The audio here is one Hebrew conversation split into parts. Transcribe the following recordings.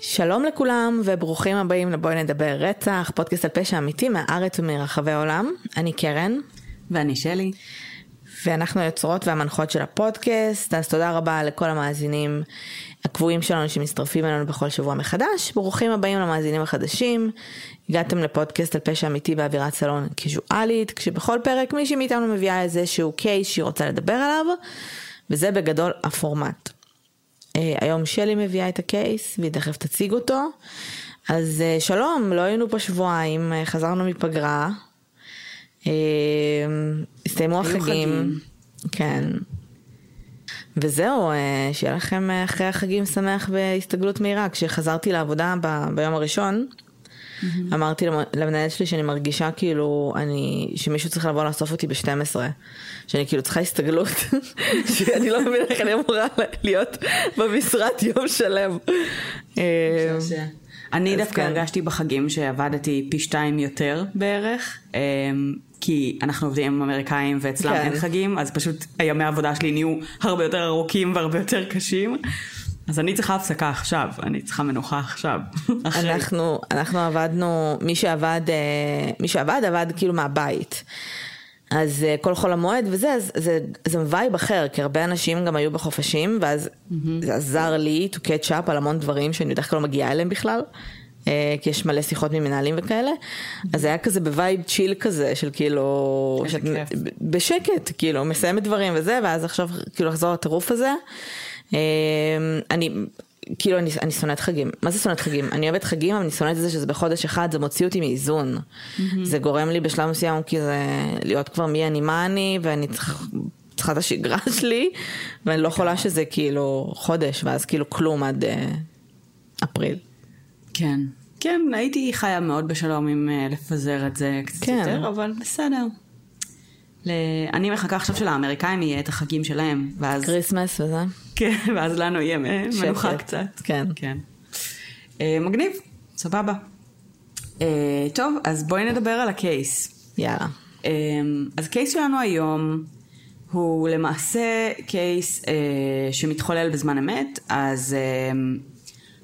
שלום לכולם וברוכים הבאים לבואי נדבר רצח, פודקאסט על פשע אמיתי מהארץ ומרחבי העולם. אני קרן. ואני שלי. ואנחנו היוצרות והמנחות של הפודקאסט, אז תודה רבה לכל המאזינים הקבועים שלנו שמצטרפים אלינו בכל שבוע מחדש. ברוכים הבאים למאזינים החדשים. הגעתם לפודקאסט על פשע אמיתי באווירת סלון קיזואלית, כשבכל פרק מישהי מאיתנו מביאה איזשהו קייס שהיא רוצה לדבר עליו, וזה בגדול הפורמט. אה, היום שלי מביאה את הקייס והיא תכף תציג אותו. אז אה, שלום, לא היינו פה שבועיים, אה, חזרנו מפגרה. הסתיימו החגים. חגים. כן. וזהו, שיהיה לכם אחרי החגים שמח והסתגלות מהירה. כשחזרתי לעבודה ב- ביום הראשון, Mm-hmm. אמרתי למנהלת שלי שאני מרגישה כאילו אני, שמישהו צריך לבוא לאסוף אותי ב-12, שאני כאילו צריכה הסתגלות, שאני לא מבינה איך אני אמורה להיות במשרד יום שלם. אני דווקא כן. הרגשתי בחגים שעבדתי פי שתיים יותר בערך, אה, כי אנחנו עובדים עם אמריקאים ואצלם כן. אין חגים, אז פשוט הימי העבודה שלי נהיו הרבה יותר ארוכים והרבה יותר קשים. אז אני צריכה הפסקה עכשיו, אני צריכה מנוחה עכשיו. אנחנו, אנחנו עבדנו, מי שעבד, אה, מי שעבד עבד כאילו מהבית. אז אה, כל חול המועד וזה, אז זה, זה vibe אחר, כי הרבה אנשים גם היו בחופשים, ואז mm-hmm. זה עזר לי to catch up על המון דברים שאני בדרך כלל לא מגיעה אליהם בכלל. אה, כי יש מלא שיחות ממנהלים וכאלה, אז היה כזה ב vibe chill כזה של כאילו, שאת, בשקט, כאילו, מסיימת דברים וזה, ואז עכשיו כאילו לחזור לטירוף הזה. אמ, אני, כאילו אני, אני שונאת חגים, מה זה שונאת חגים? אני אוהבת חגים אבל אני שונאת את זה שזה בחודש אחד, זה מוציא אותי מאיזון. Mm-hmm. זה גורם לי בשלב מסוים כזה להיות כבר מי אני מה אני ואני צריכה, צריכה את השגרה שלי ואני לא יכולה שזה כאילו חודש ואז כאילו כלום עד uh, אפריל. כן, כן הייתי חיה מאוד בשלום עם uh, לפזר את זה קצת כן. יותר אבל בסדר. ל... אני מחכה עכשיו שלאמריקאים יהיה את החגים שלהם, ואז... Christmas וזה. כן, ואז לנו יהיה מנוחה קצת. כן. כן. Uh, מגניב, סבבה. Uh, טוב, אז בואי נדבר על הקייס. יאללה. Uh, אז קייס שלנו היום הוא למעשה קייס uh, שמתחולל בזמן אמת, אז uh,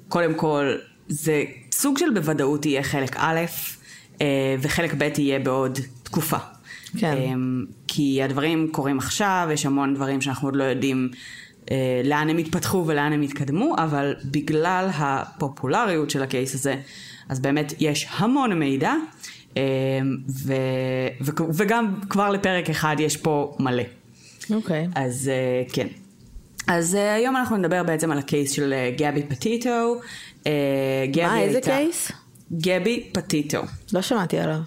קודם כל זה סוג של בוודאות יהיה חלק א', uh, וחלק ב' יהיה בעוד תקופה. כן. אמ, כי הדברים קורים עכשיו, יש המון דברים שאנחנו עוד לא יודעים אה, לאן הם יתפתחו ולאן הם יתקדמו, אבל בגלל הפופולריות של הקייס הזה, אז באמת יש המון מידע, אה, ו, ו, וגם כבר לפרק אחד יש פה מלא. אוקיי. Okay. אז אה, כן. אז uh, היום אנחנו נדבר בעצם על הקייס של גבי פטיטו. Uh, מה, איזה הייתה... קייס? גבי פטיטו. לא שמעתי עליו.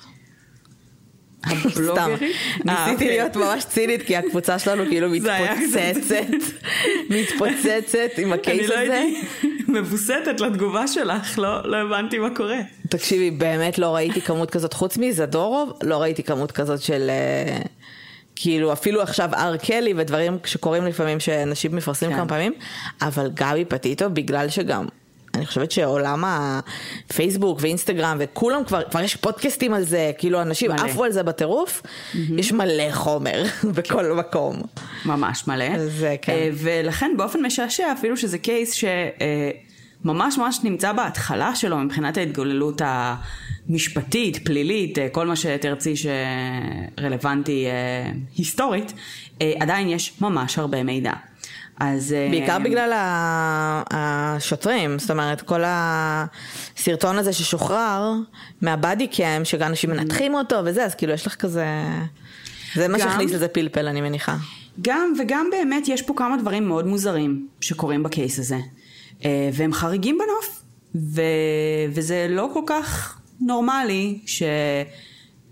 הבלוגרית? ניסיתי אוקיי. להיות ממש צינית כי הקבוצה שלנו כאילו מתפוצצת, מתפוצצת עם הקייס הזה. אני לא הייתי מבוסתת לתגובה שלך, לא, לא הבנתי מה קורה. תקשיבי, באמת לא ראיתי כמות כזאת, חוץ מזדורוב, לא ראיתי כמות כזאת של... אה, כאילו אפילו עכשיו אר קלי ודברים שקורים לפעמים שאנשים מפרסמים כן. כמה פעמים, אבל גבי פטיטו בגלל שגם אני חושבת שעולם הפייסבוק ואינסטגרם וכולם כבר, כבר יש פודקאסטים על זה, כאילו אנשים מלא. עפו על זה בטירוף, mm-hmm. יש מלא חומר בכל. מקום. ממש מלא. זה כן. Uh, ולכן באופן משעשע אפילו שזה קייס שממש uh, ממש נמצא בהתחלה שלו מבחינת ההתגוללות המשפטית, פלילית, uh, כל מה שתרצי שרלוונטי היסטורית, עדיין יש ממש הרבה מידע. אז... בעיקר אה, בגלל השוטרים, זאת אומרת, כל הסרטון הזה ששוחרר מהבאדי קאם, שגם אנשים מנתחים אותו וזה, אז כאילו יש לך כזה... זה מה שהכניס לזה פלפל, אני מניחה. גם, וגם באמת יש פה כמה דברים מאוד מוזרים שקורים בקייס הזה. אה, והם חריגים בנוף, ו... וזה לא כל כך נורמלי ש...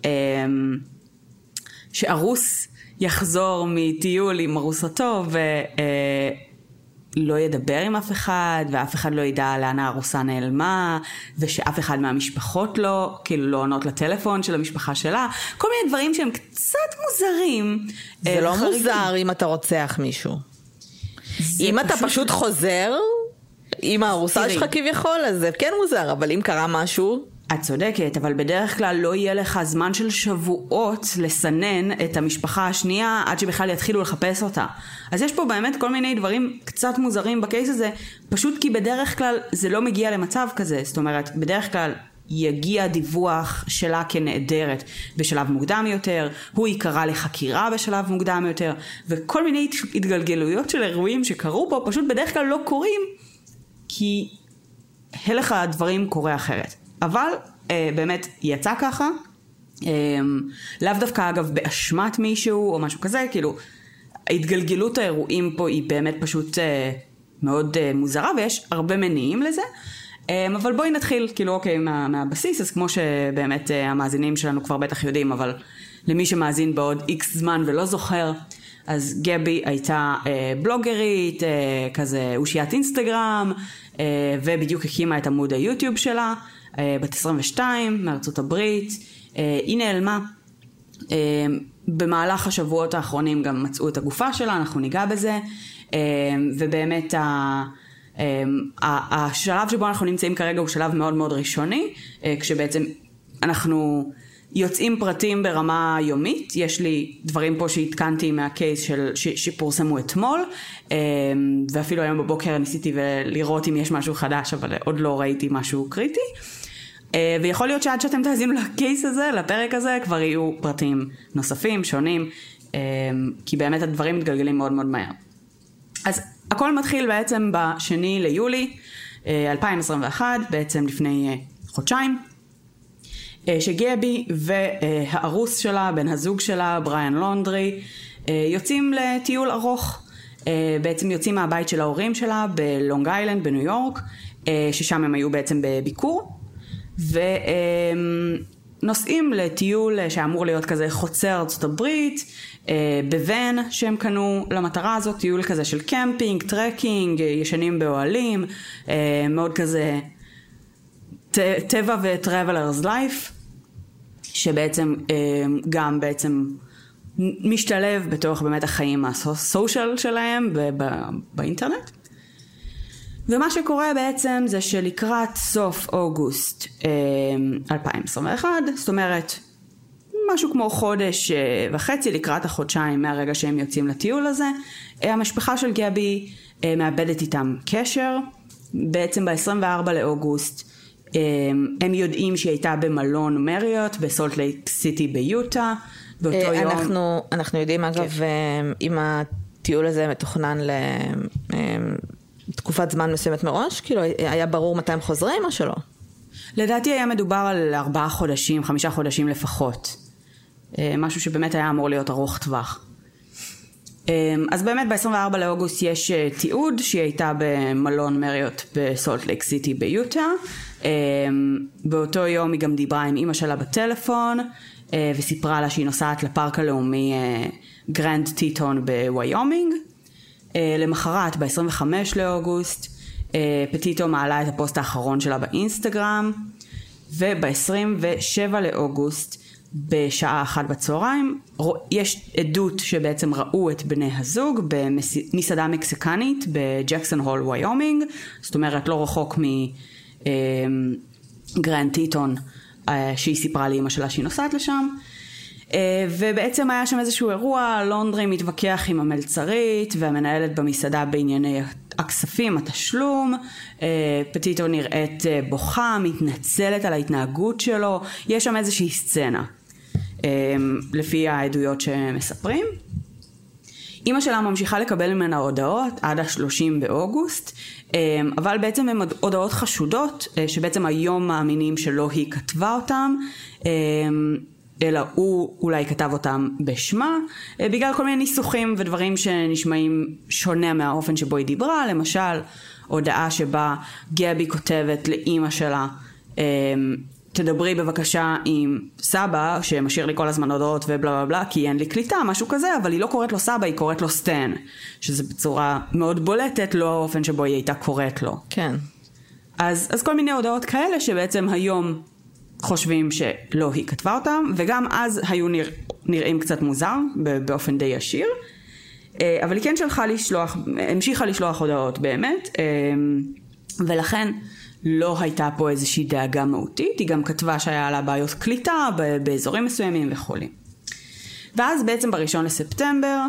אה, שארוס יחזור מטיול עם ארוסתו ולא ידבר עם אף אחד, ואף אחד לא ידע לאן הארוסה נעלמה, ושאף אחד מהמשפחות לא, כאילו לא עונות לטלפון של המשפחה שלה, כל מיני דברים שהם קצת מוזרים. זה אה, לא חריגים. מוזר אם אתה רוצח מישהו. אם אתה פשוט חוזר, אימא ארוסה שלך כביכול, אז זה כן מוזר, אבל אם קרה משהו... את צודקת, אבל בדרך כלל לא יהיה לך זמן של שבועות לסנן את המשפחה השנייה עד שבכלל יתחילו לחפש אותה. אז יש פה באמת כל מיני דברים קצת מוזרים בקייס הזה, פשוט כי בדרך כלל זה לא מגיע למצב כזה. זאת אומרת, בדרך כלל יגיע דיווח שלה כנעדרת בשלב מוקדם יותר, הוא ייקרא לחקירה בשלב מוקדם יותר, וכל מיני התגלגלויות של אירועים שקרו פה פשוט בדרך כלל לא קורים, כי הלך הדברים קורה אחרת. אבל אה, באמת יצא ככה, אה, לאו דווקא אגב באשמת מישהו או משהו כזה, כאילו ההתגלגלות האירועים פה היא באמת פשוט אה, מאוד אה, מוזרה ויש הרבה מניעים לזה. אה, אבל בואי נתחיל כאילו אוקיי מה, מהבסיס. אז כמו שבאמת אה, המאזינים שלנו כבר בטח יודעים אבל למי שמאזין בעוד איקס זמן ולא זוכר אז גבי הייתה אה, בלוגרית אה, כזה אושיית אינסטגרם אה, ובדיוק הקימה את עמוד היוטיוב שלה בת 22 מארצות הברית, אה, היא נעלמה. אה, במהלך השבועות האחרונים גם מצאו את הגופה שלה, אנחנו ניגע בזה, ובאמת השלב שבו אנחנו נמצאים כרגע הוא שלב מאוד מאוד ראשוני, כשבעצם אנחנו יוצאים פרטים ברמה יומית, יש לי דברים פה שהתקנתי מהקייס של, ש, שפורסמו אתמול, ואפילו היום בבוקר ניסיתי לראות אם יש משהו חדש, אבל עוד לא ראיתי משהו קריטי. אה, ויכול להיות שעד שאתם תאזינו לקייס הזה, לפרק הזה, כבר יהיו פרטים נוספים, שונים, אה, כי באמת הדברים מתגלגלים מאוד מאוד מהר. אז הכל מתחיל בעצם בשני ליולי 2021, אה, בעצם לפני חודשיים, שגבי והארוס שלה, בן הזוג שלה, בריאן לונדרי, יוצאים לטיול ארוך. בעצם יוצאים מהבית של ההורים שלה בלונג איילנד בניו יורק, ששם הם היו בעצם בביקור. ונוסעים לטיול שאמור להיות כזה חוצה ארצות הברית, אה, בוון שהם קנו למטרה הזאת, טיול כזה של קמפינג, trekking, ישנים באוהלים, אה, מאוד כזה טבע ו-travelers life, שבעצם אה, גם בעצם משתלב בתוך באמת החיים ה social שלהם באינטרנט. ומה שקורה בעצם זה שלקראת סוף אוגוסט 2021, אה, זאת אומרת משהו כמו חודש אה, וחצי לקראת החודשיים מהרגע שהם יוצאים לטיול הזה, אה, המשפחה של גבי מאבדת איתם קשר, בעצם ב-24 לאוגוסט הם יודעים שהיא הייתה במלון מריוט בסולט לייק סיטי ביוטה, באותו יום. אנחנו, אנחנו יודעים אגב כן. אם הטיול הזה מתוכנן ל... תקופת זמן מסוימת מראש? כאילו היה ברור מתי הם חוזרים או שלא? לדעתי היה מדובר על ארבעה חודשים, חמישה חודשים לפחות. אה, משהו שבאמת היה אמור להיות ארוך טווח. אה, אז באמת ב-24 לאוגוסט יש אה, תיעוד שהיא הייתה במלון מריוט בסולט לייק סיטי ביוטה. באותו יום היא גם דיברה עם אימא שלה בטלפון וסיפרה לה שהיא נוסעת לפארק הלאומי גרנד טיטון בוויומינג. אה, למחרת, ב-25 לאוגוסט, אה, פטיטו מעלה את הפוסט האחרון שלה באינסטגרם, וב-27 לאוגוסט, בשעה אחת בצהריים, יש עדות שבעצם ראו את בני הזוג במסעדה מקסיקנית בג'קסון הול ויומינג, זאת אומרת לא רחוק מגרנד אה, טיטון שהיא סיפרה לאמא שלה שהיא נוסעת לשם. אה, ובעצם היה שם איזשהו אירוע, לונדרי מתווכח עם המלצרית והמנהלת במסעדה בענייני הכספים, התשלום, אה, פטיטו נראית אה, בוכה, מתנצלת על ההתנהגות שלו, יש שם איזושהי סצנה, לפי העדויות שמספרים. אימא שלה ממשיכה לקבל ממנה הודעות עד השלושים באוגוסט, אבל בעצם הן הודעות חשודות, שבעצם היום מאמינים שלא היא כתבה אותן. אלא הוא אולי כתב אותם בשמה, אה, בגלל כל מיני ניסוחים ודברים שנשמעים שונה מהאופן שבו היא דיברה, למשל הודעה שבה גבי כותבת לאימא שלה אמ, תדברי בבקשה עם סבא שמשאיר לי כל הזמן הודעות ובלה בלה בלה כי אין לי קליטה משהו כזה אבל היא לא קוראת לו סבא היא קוראת לו סטן שזה בצורה מאוד בולטת לא האופן שבו היא הייתה קוראת לו. כן. אז, אז כל מיני הודעות כאלה שבעצם היום חושבים שלא היא כתבה אותם, וגם אז היו נרא, נראים קצת מוזר, באופן די ישיר. אה, אבל היא כן שלחה לשלוח, המשיכה לשלוח הודעות באמת, אה, ולכן לא הייתה פה איזושהי דאגה מהותית, היא גם כתבה שהיה לה בעיות קליטה באזורים מסוימים וכולי. ואז בעצם בראשון לספטמבר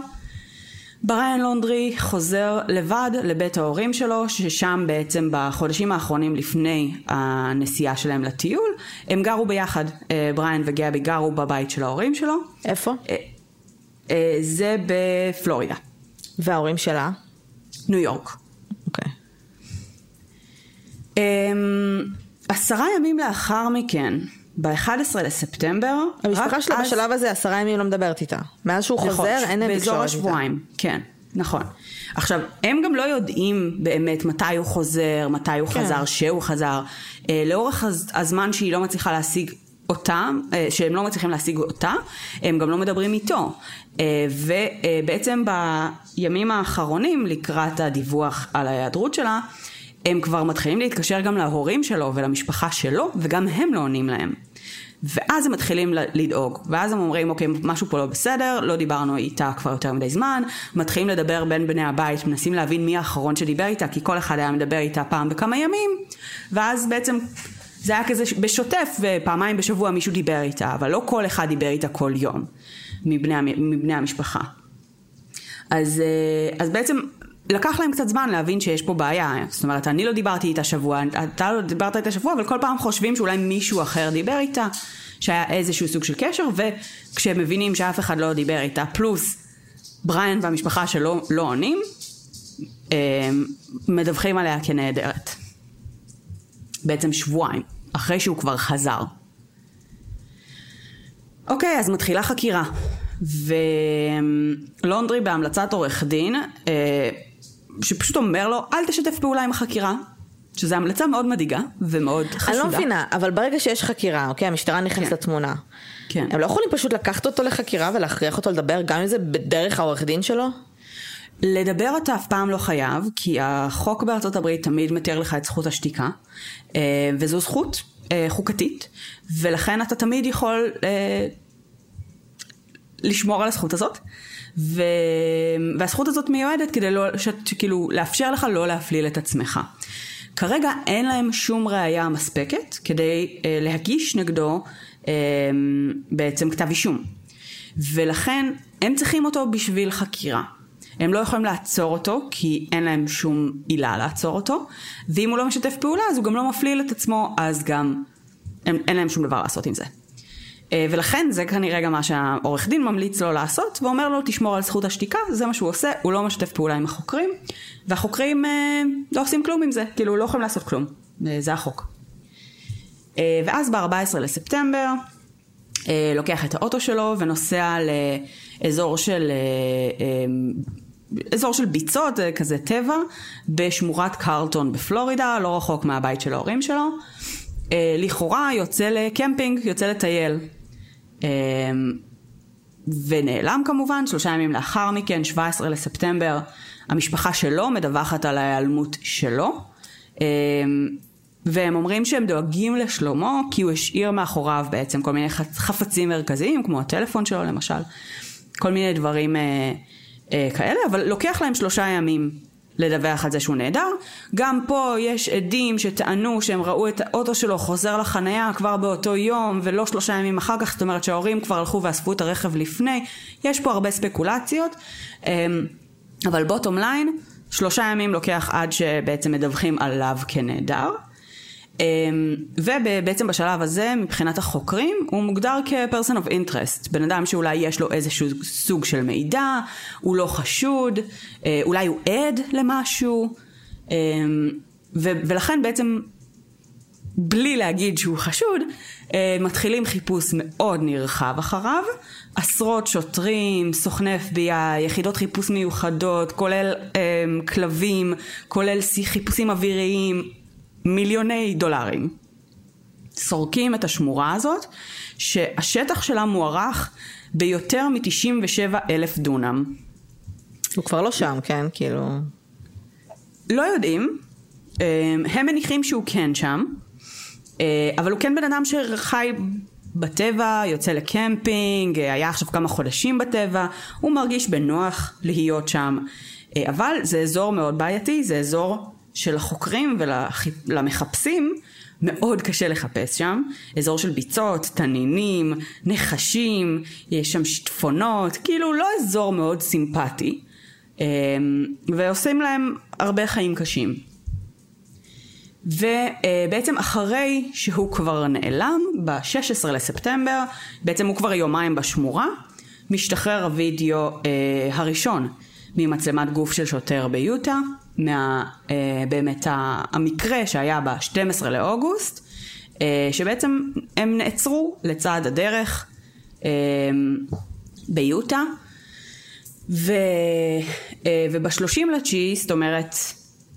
בריאן לונדרי חוזר לבד לבית ההורים שלו, ששם בעצם בחודשים האחרונים לפני הנסיעה שלהם לטיול, הם גרו ביחד, אה, בריאן וגבי גרו בבית של ההורים שלו. איפה? אה, אה, זה בפלורידה. וההורים שלה? ניו יורק. אוקיי. אמ, עשרה ימים לאחר מכן, ב-11 לספטמבר. המשפחה שלה אז... בשלב הזה עשרה ימים לא מדברת איתה. מאז שהוא נכון, חוזר אין להם באזור השבועיים, כן, נכון. עכשיו, הם גם לא יודעים באמת מתי הוא חוזר, מתי הוא כן. חזר, שהוא חזר. אה, לאורך הז... הזמן שהיא לא מצליחה להשיג אותה, אה, שהם לא מצליחים להשיג אותה, הם גם לא מדברים איתו. אה, ובעצם בימים האחרונים, לקראת הדיווח על ההיעדרות שלה, הם כבר מתחילים להתקשר גם להורים שלו ולמשפחה שלו, וגם הם לא עונים להם. ואז הם מתחילים לדאוג, ואז הם אומרים, אוקיי, משהו פה לא בסדר, לא דיברנו איתה כבר יותר מדי זמן, מתחילים לדבר בין בני הבית, מנסים להבין מי האחרון שדיבר איתה, כי כל אחד היה מדבר איתה פעם בכמה ימים, ואז בעצם זה היה כזה בשוטף, ופעמיים בשבוע מישהו דיבר איתה, אבל לא כל אחד דיבר איתה כל יום, מבני, מבני המשפחה. אז, אה, אז בעצם לקח להם קצת זמן להבין שיש פה בעיה, זאת אומרת אני לא דיברתי איתה שבוע, אתה לא דיברת איתה שבוע, אבל כל פעם חושבים שאולי מישהו אחר דיבר איתה, שהיה איזשהו סוג של קשר, וכשהם מבינים שאף אחד לא דיבר איתה, פלוס בריאן והמשפחה שלו לא עונים, מדווחים עליה כנהדרת. בעצם שבועיים, אחרי שהוא כבר חזר. אוקיי, אז מתחילה חקירה. ולונדרי בהמלצת עורך דין אה, שפשוט אומר לו, אל תשתף פעולה עם החקירה. שזו המלצה מאוד מדאיגה ומאוד חשודה. אני לא מבינה, אבל ברגע שיש חקירה, אוקיי, המשטרה נכנסת כן. לתמונה. כן. הם לא יכולים פשוט לקחת אותו לחקירה ולהכריח אותו לדבר, גם אם זה בדרך העורך דין שלו? לדבר אתה אף פעם לא חייב, כי החוק בארצות הברית תמיד מתיר לך את זכות השתיקה, אה, וזו זכות אה, חוקתית, ולכן אתה תמיד יכול אה, לשמור על הזכות הזאת. ו... והזכות הזאת מיועדת כדי לא, ש... כאילו לאפשר לך לא להפליל את עצמך. כרגע אין להם שום ראייה מספקת כדי אה, להגיש נגדו אה, בעצם כתב אישום. ולכן הם צריכים אותו בשביל חקירה. הם לא יכולים לעצור אותו כי אין להם שום עילה לעצור אותו ואם הוא לא משתף פעולה אז הוא גם לא מפליל את עצמו אז גם אין, אין להם שום דבר לעשות עם זה. אה, ולכן זה כנראה גם מה שהעורך דין ממליץ לו לעשות, ואומר לו תשמור על זכות השתיקה, זה מה שהוא עושה, הוא לא משתף פעולה עם החוקרים, והחוקרים אה, לא עושים כלום עם זה, כאילו לא יכולים לעשות כלום, אה, זה החוק. אה, ואז ב-14 לספטמבר, אה, לוקח את האוטו שלו ונוסע לאזור של... אה, אה, של ביצות, כזה טבע, בשמורת קרלטון בפלורידה, לא רחוק מהבית של ההורים שלו. אה, לכאורה יוצא לקמפינג, יוצא לטייל. אה, ונעלם כמובן, שלושה ימים לאחר מכן, 17 לספטמבר, המשפחה שלו מדווחת על ההיעלמות שלו. אה, והם אומרים שהם דואגים לשלומו כי הוא השאיר מאחוריו בעצם כל מיני חפצים מרכזיים כמו הטלפון שלו למשל כל מיני דברים אה, אה, כאלה אבל לוקח להם שלושה ימים לדווח על זה שהוא נעדר. גם פה יש עדים שטענו שהם ראו את האוטו שלו חוזר לחנייה כבר באותו יום ולא שלושה ימים אחר כך, זאת אומרת שההורים כבר הלכו ואספו את הרכב לפני. יש פה הרבה ספקולציות, אמ, אבל בוטום ליין, שלושה ימים לוקח עד שבעצם מדווחים עליו כנעדר. אמ, ובעצם בשלב הזה מבחינת החוקרים הוא מוגדר כ-person of interest, בן אדם שאולי יש לו איזשהו סוג של מידע, הוא לא חשוד, אה, אולי הוא עד למשהו, אמ, ולכן בעצם בלי להגיד שהוא חשוד, אה, מתחילים חיפוש מאוד נרחב אחריו, עשרות שוטרים, סוכני FBI, יחידות חיפוש מיוחדות, כולל אמ, כלבים, כולל חיפושים אוויריים, מיליוני דולרים. סורקים את השמורה הזאת, שהשטח שלה מוערך ביותר מ-97 אלף דונם. הוא כבר לא שם, כן? כאילו... לא יודעים. אה, הם מניחים שהוא כן שם, אה, אבל הוא כן בן אדם שחי בטבע, יוצא לקמפינג, אה, היה עכשיו כמה חודשים בטבע, הוא מרגיש בנוח להיות שם. אבל זה אזור מאוד בעייתי, זה אזור שלחוקרים ולמחפשים מאוד קשה לחפש שם. אזור של ביצות, תנינים, נחשים, יש שם שיטפונות, כאילו לא אזור מאוד סימפטי. אמ, ועושים להם הרבה חיים קשים. ובעצם אחרי שהוא כבר נעלם, ב-16 לספטמבר, בעצם הוא כבר יומיים בשמורה, משתחרר הווידאו אה, הראשון ממצלמת גוף של שוטר ביוטה, מה, אה, באמת המקרה שהיה ב-12 לאוגוסט, אה, שבעצם הם נעצרו לצד הדרך אה, ביוטה, ו, אה, וב-30 לתשיעי, זאת אומרת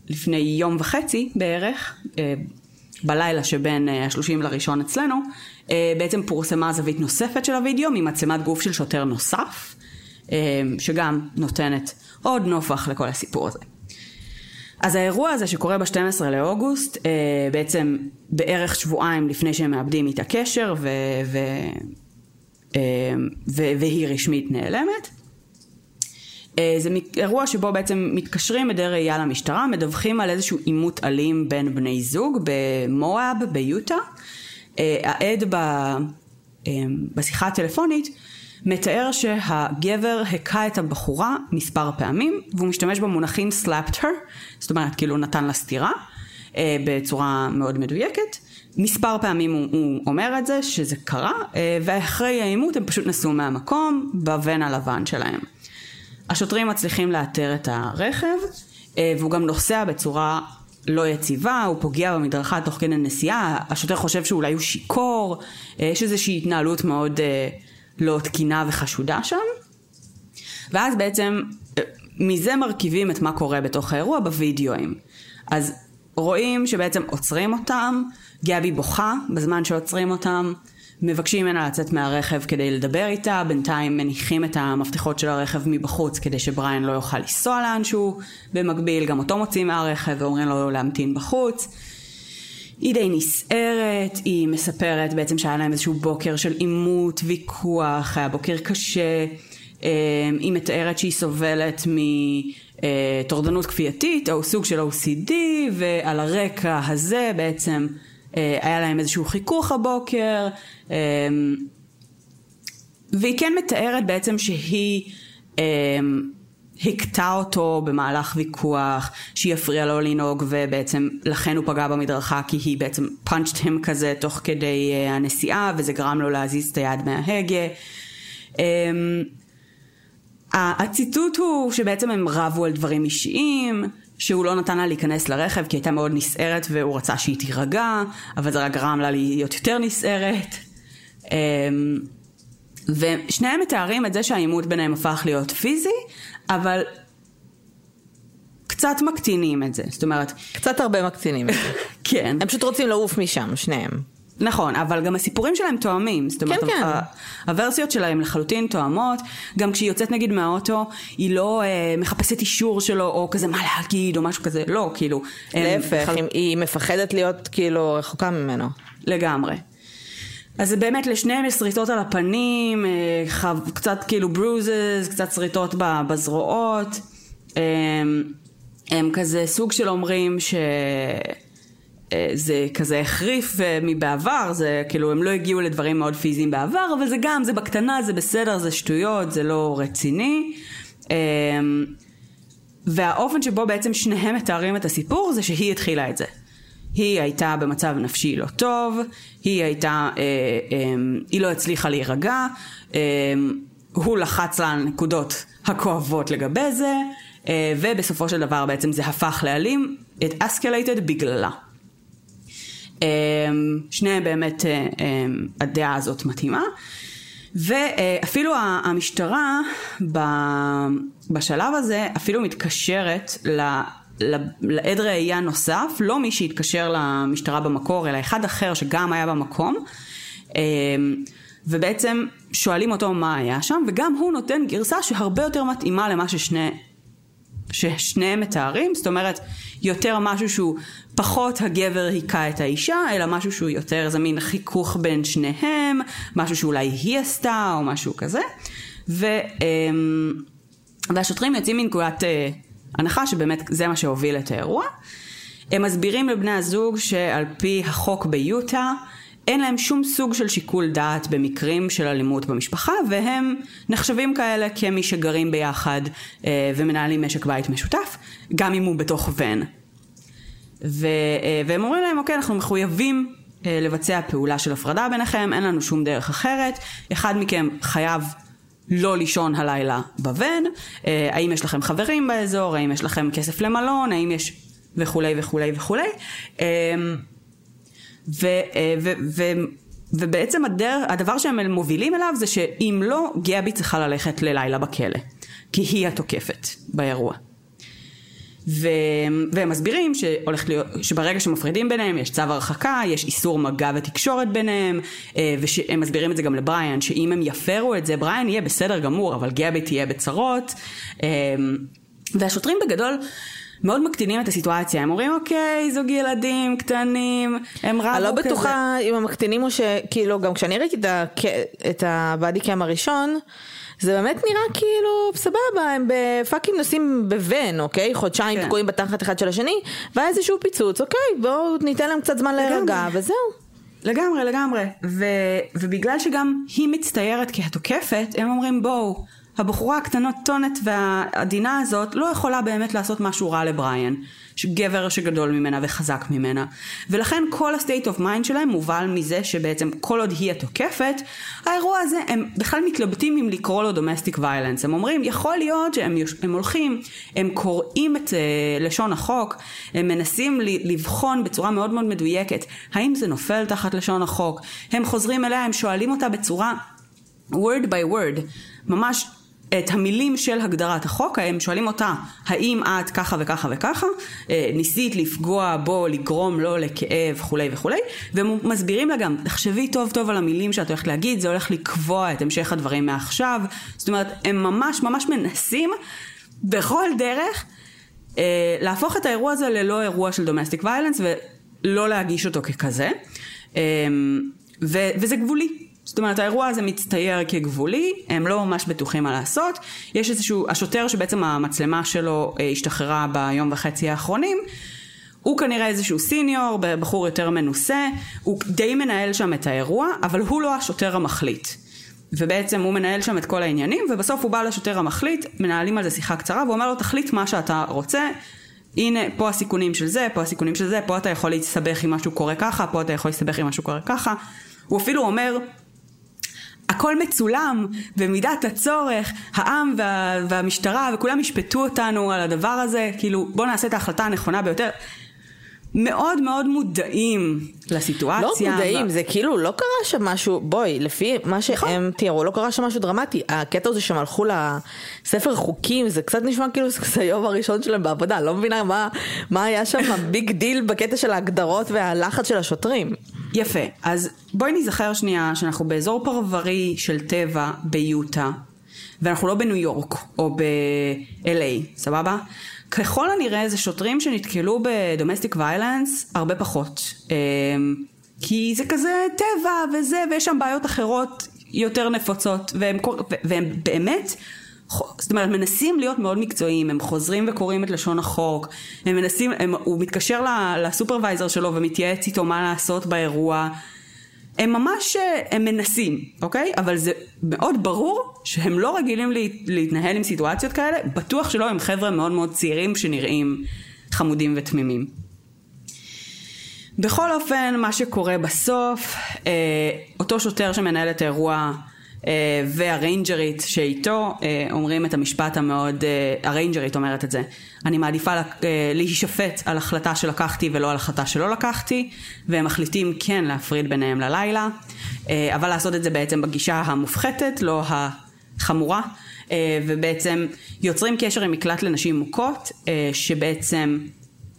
לפני יום וחצי בערך, בלילה שבין אה, השלושים לראשון אצלנו, בעצם פורסמה זווית נוספת של הוידאו ממצלמת גוף של שוטר נוסף, שגם נותנת עוד נופח לכל הסיפור הזה. אז האירוע הזה שקורה ב-12 לאוגוסט, בעצם בערך שבועיים לפני שהם מאבדים איתה קשר ו- ו- ו- והיא רשמית נעלמת, אה, זה אירוע שבו בעצם מתקשרים מדי ראייה למשטרה, מדווחים על איזשהו עימות אלים בין בני זוג במואב ביוטה. אה, העד אה, בשיחה הטלפונית מתאר שהגבר הכה את הבחורה מספר פעמים והוא משתמש במונחים slapped her, זאת אומרת כאילו נתן לה סטירה בצורה מאוד מדויקת. מספר פעמים הוא, הוא אומר את זה, שזה קרה, ואחרי העימות הם פשוט נסעו מהמקום בבן הלבן שלהם. השוטרים מצליחים לאתר את הרכב, אה, והוא גם נוסע בצורה לא יציבה, הוא פוגע במדרכה תוך כדי נסיעה, השוטר חושב שאולי הוא שיכור, אה, יש איזושהי התנהלות מאוד אה, לא תקינה וחשודה שם. ואז בעצם מזה מרכיבים את מה קורה בתוך האירוע בווידאוים. אז רואים שבעצם עוצרים אותם, גבי בוכה בזמן שעוצרים אותם, מבקשים ממנה לצאת מהרכב כדי לדבר איתה, בינתיים מניחים את המפתחות של הרכב מבחוץ כדי שבריין לא יוכל לנסוע לאנשהו, במקביל גם אותו מוציאים מהרכב ואומרים לו להמתין בחוץ. היא די נסערת, היא מספרת בעצם שהיה להם איזשהו בוקר של עימות, ויכוח, היה בוקר קשה, אה, היא מתארת שהיא סובלת מטורדנות כפייתית או סוג של OCD ועל הרקע הזה בעצם אה, היה להם איזשהו חיכוך הבוקר, אה, והיא כן מתארת בעצם שהיא אה, הכתה אותו במהלך ויכוח, שהיא הפריעה לו לנהוג ובעצם לכן הוא פגע במדרכה כי היא בעצם פאנצ'ט הם כזה תוך כדי הנסיעה וזה גרם לו להזיז את היד מההגה. הציטוט הוא שבעצם הם רבו על דברים אישיים, שהוא לא נתן לה להיכנס לרכב כי הייתה מאוד נסערת והוא רצה שהיא תירגע, אבל זה רק גרם לה להיות יותר נסערת. אמ, ושניהם מתארים את זה שהעימות ביניהם הפך להיות פיזי, אבל קצת מקטינים את זה, זאת אומרת... קצת הרבה מקטינים את זה. כן. הם פשוט רוצים לעוף משם, שניהם. נכון, אבל גם הסיפורים שלהם תואמים. זאת אומרת, כן, כן. הוורסיות שלהם לחלוטין תואמות. גם כשהיא יוצאת נגיד מהאוטו, היא לא אה, מחפשת אישור שלו, או כזה מה להגיד, או משהו כזה, לא, כאילו. להפך, חל... היא מפחדת להיות כאילו רחוקה ממנו. לגמרי. אז זה באמת לשניהם יש שריטות על הפנים, אה, קצת כאילו ברוזס, קצת שריטות בזרועות. הם, אה, הם כזה סוג של אומרים ש... אה, זה כזה החריף אה, מבעבר, זה כאילו הם לא הגיעו לדברים מאוד פיזיים בעבר, אבל זה גם, זה בקטנה, זה בסדר, זה שטויות, זה לא רציני. אמ, והאופן שבו בעצם שניהם מתארים את הסיפור זה שהיא התחילה את זה. היא הייתה במצב נפשי לא טוב, היא הייתה, אה, אה, היא לא הצליחה להירגע, אה, הוא לחץ לה על הנקודות הכואבות לגבי זה, אה, ובסופו של דבר בעצם זה הפך לאלים, it escalated בגללה. אמ, שניהם באמת, אה, אמ, הדעה הזאת מתאימה. ואפילו המשטרה בשלב הזה אפילו מתקשרת לעד ראייה נוסף, לא מי שהתקשר למשטרה במקור, אלא אחד אחר שגם היה במקום. אמ, ובעצם שואלים אותו מה היה שם, וגם הוא נותן גרסה שהרבה יותר מתאימה למה ששני, ששניהם מתארים, זאת אומרת, יותר משהו שהוא פחות הגבר היכה את האישה, אלא משהו שהוא יותר איזה מין חיכוך בין שניהם, משהו שאולי היא עשתה או משהו כזה. ו, אמ, והשוטרים יוצאים מנקודת אה, הנחה שבאמת זה מה שהוביל את האירוע. הם מסבירים לבני הזוג שעל פי החוק ביוטה, אין להם שום סוג של שיקול דעת במקרים של אלימות במשפחה, והם נחשבים כאלה כמי שגרים ביחד אה, ומנהלים משק בית משותף, גם אם הוא בתוך ון. ו, אה, והם אומרים להם, אוקיי, אנחנו מחויבים אה, לבצע פעולה של הפרדה ביניכם, אין לנו שום דרך אחרת, אחד מכם חייב לא לישון הלילה בוון, אה, האם יש לכם חברים באזור, האם יש לכם כסף למלון, האם יש וכולי וכולי וכולי. אה, ו, אה, ו, ו, ובעצם הדרך, הדבר שהם מובילים אליו זה שאם לא, גבי צריכה ללכת ללילה בכלא. כי היא התוקפת באירוע. ו... והם מסבירים שהולך להיות, שברגע שמפרידים ביניהם יש צו הרחקה, יש איסור מגע ותקשורת ביניהם, אה, והם מסבירים את זה גם לבריאן, שאם הם יפרו את זה, בריאן יהיה בסדר גמור, אבל גבי תהיה בצרות. אה, והשוטרים בגדול מאוד מקטינים את הסיטואציה, הם אומרים אוקיי, זוג ילדים קטנים, הם רבו כזה. אני לא בטוחה אם הם מקטינים או שכאילו, גם כשאני ראיתי את הבאדי קאם הראשון, זה באמת נראה כאילו סבבה, הם בפאקינג נוסעים בוון, אוקיי? חודשיים כן. תקועים בתחת אחד של השני, והיה איזשהו פיצוץ, אוקיי, בואו ניתן להם קצת זמן להירגע, וזהו. לגמרי, לגמרי. ו, ובגלל שגם היא מצטיירת כהתוקפת, הם אומרים בואו. הבחורה הקטנות טונת והעדינה הזאת לא יכולה באמת לעשות משהו רע לבריאן. גבר שגדול ממנה וחזק ממנה. ולכן כל ה-state of mind שלהם מובל מזה שבעצם כל עוד היא התוקפת, האירוע הזה הם בכלל מתלבטים אם לקרוא לו domestic violence. הם אומרים, יכול להיות שהם הם הולכים, הם קוראים את uh, לשון החוק, הם מנסים לבחון בצורה מאוד מאוד מדויקת, האם זה נופל תחת לשון החוק. הם חוזרים אליה, הם שואלים אותה בצורה word by word, ממש את המילים של הגדרת החוק, הם שואלים אותה, האם את ככה וככה וככה, אה, ניסית לפגוע בו, לגרום לו לכאב וכולי וכולי, והם מסבירים לה גם, תחשבי טוב טוב על המילים שאת הולכת להגיד, זה הולך לקבוע את המשך הדברים מעכשיו, זאת אומרת, הם ממש ממש מנסים בכל דרך אה, להפוך את האירוע הזה ללא אירוע של דומסטיק ויילנס ולא להגיש אותו ככזה, ו- וזה גבולי. זאת אומרת האירוע הזה מצטייר כגבולי, הם לא ממש בטוחים מה לעשות, יש איזשהו, השוטר שבעצם המצלמה שלו אה, השתחררה ביום וחצי האחרונים, הוא כנראה איזשהו סיניור, בחור יותר מנוסה, הוא די מנהל שם את האירוע, אבל הוא לא השוטר המחליט. ובעצם הוא מנהל שם את כל העניינים, ובסוף הוא בא לשוטר המחליט, מנהלים על זה שיחה קצרה, והוא אומר לו תחליט מה שאתה רוצה, הנה פה הסיכונים של זה, פה הסיכונים של זה, פה אתה יכול להסתבך אם משהו קורה ככה, פה אתה יכול להסתבך אם משהו קורה ככה. הוא אפילו אומר, הכל מצולם, במידת הצורך, העם וה, והמשטרה וכולם ישפטו אותנו על הדבר הזה, כאילו בואו נעשה את ההחלטה הנכונה ביותר. מאוד מאוד מודעים לסיטואציה. לא מודעים, ו... זה כאילו לא קרה שם משהו, בואי, לפי מה שהם נכון. תיארו, לא קרה שם משהו דרמטי. הקטע הזה שהם הלכו לספר חוקים, זה קצת נשמע כאילו זה היום הראשון שלהם בעבודה, לא מבינה מה, מה היה שם ה big deal בקטע של ההגדרות והלחץ של השוטרים. יפה, אז בואי נזכר שנייה שאנחנו באזור פרברי של טבע ביוטה, ואנחנו לא בניו יורק או ב-LA, סבבה? ככל הנראה זה שוטרים שנתקלו בדומסטיק ויילנס הרבה פחות. אמ, כי זה כזה טבע וזה, ויש שם בעיות אחרות יותר נפוצות, והם, והם באמת, זאת אומרת, מנסים להיות מאוד מקצועיים, הם חוזרים וקוראים את לשון החוק, הם מנסים, הם, הוא מתקשר לסופרוויזר שלו ומתייעץ איתו מה לעשות באירוע. הם ממש, אה, הם מנסים, אוקיי? אבל זה מאוד ברור שהם לא רגילים להתנהל עם סיטואציות כאלה, בטוח שלא, הם חבר'ה מאוד מאוד צעירים שנראים חמודים ותמימים. בכל אופן, מה שקורה בסוף, אה, אותו שוטר שמנהל את האירוע והריינג'רית שאיתו אה, אומרים את המשפט המאוד, אה, הריינג'רית אומרת את זה, אני מעדיפה להישפט על החלטה שלקחתי ולא על החלטה שלא לקחתי, והם מחליטים כן להפריד ביניהם ללילה, אבל לעשות את זה בעצם בגישה המופחתת, לא החמורה, ובעצם יוצרים קשר עם מקלט לנשים מוכות, שבעצם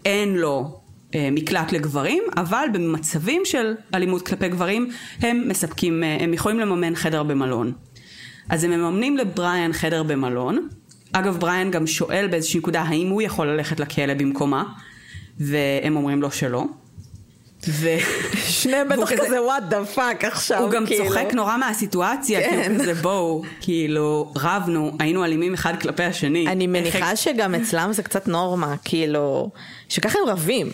אין לו אה, מקלט לגברים, אבל במצבים של אלימות כלפי גברים הם מספקים, אה, הם יכולים לממן חדר במלון. אז הם מממנים לבריאן חדר במלון. אגב, בריאן גם שואל באיזושהי נקודה האם הוא יכול ללכת לכלא במקומה, והם אומרים לו שלא. ו... שניהם בטח כזה what the fuck עכשיו, הוא גם כאילו. צוחק נורא מהסיטואציה, כן. כאילו כזה בואו, כאילו רבנו, היינו אלימים אחד כלפי השני. אני מניחה שגם אצלם זה קצת נורמה, כאילו, שככה הם רבים.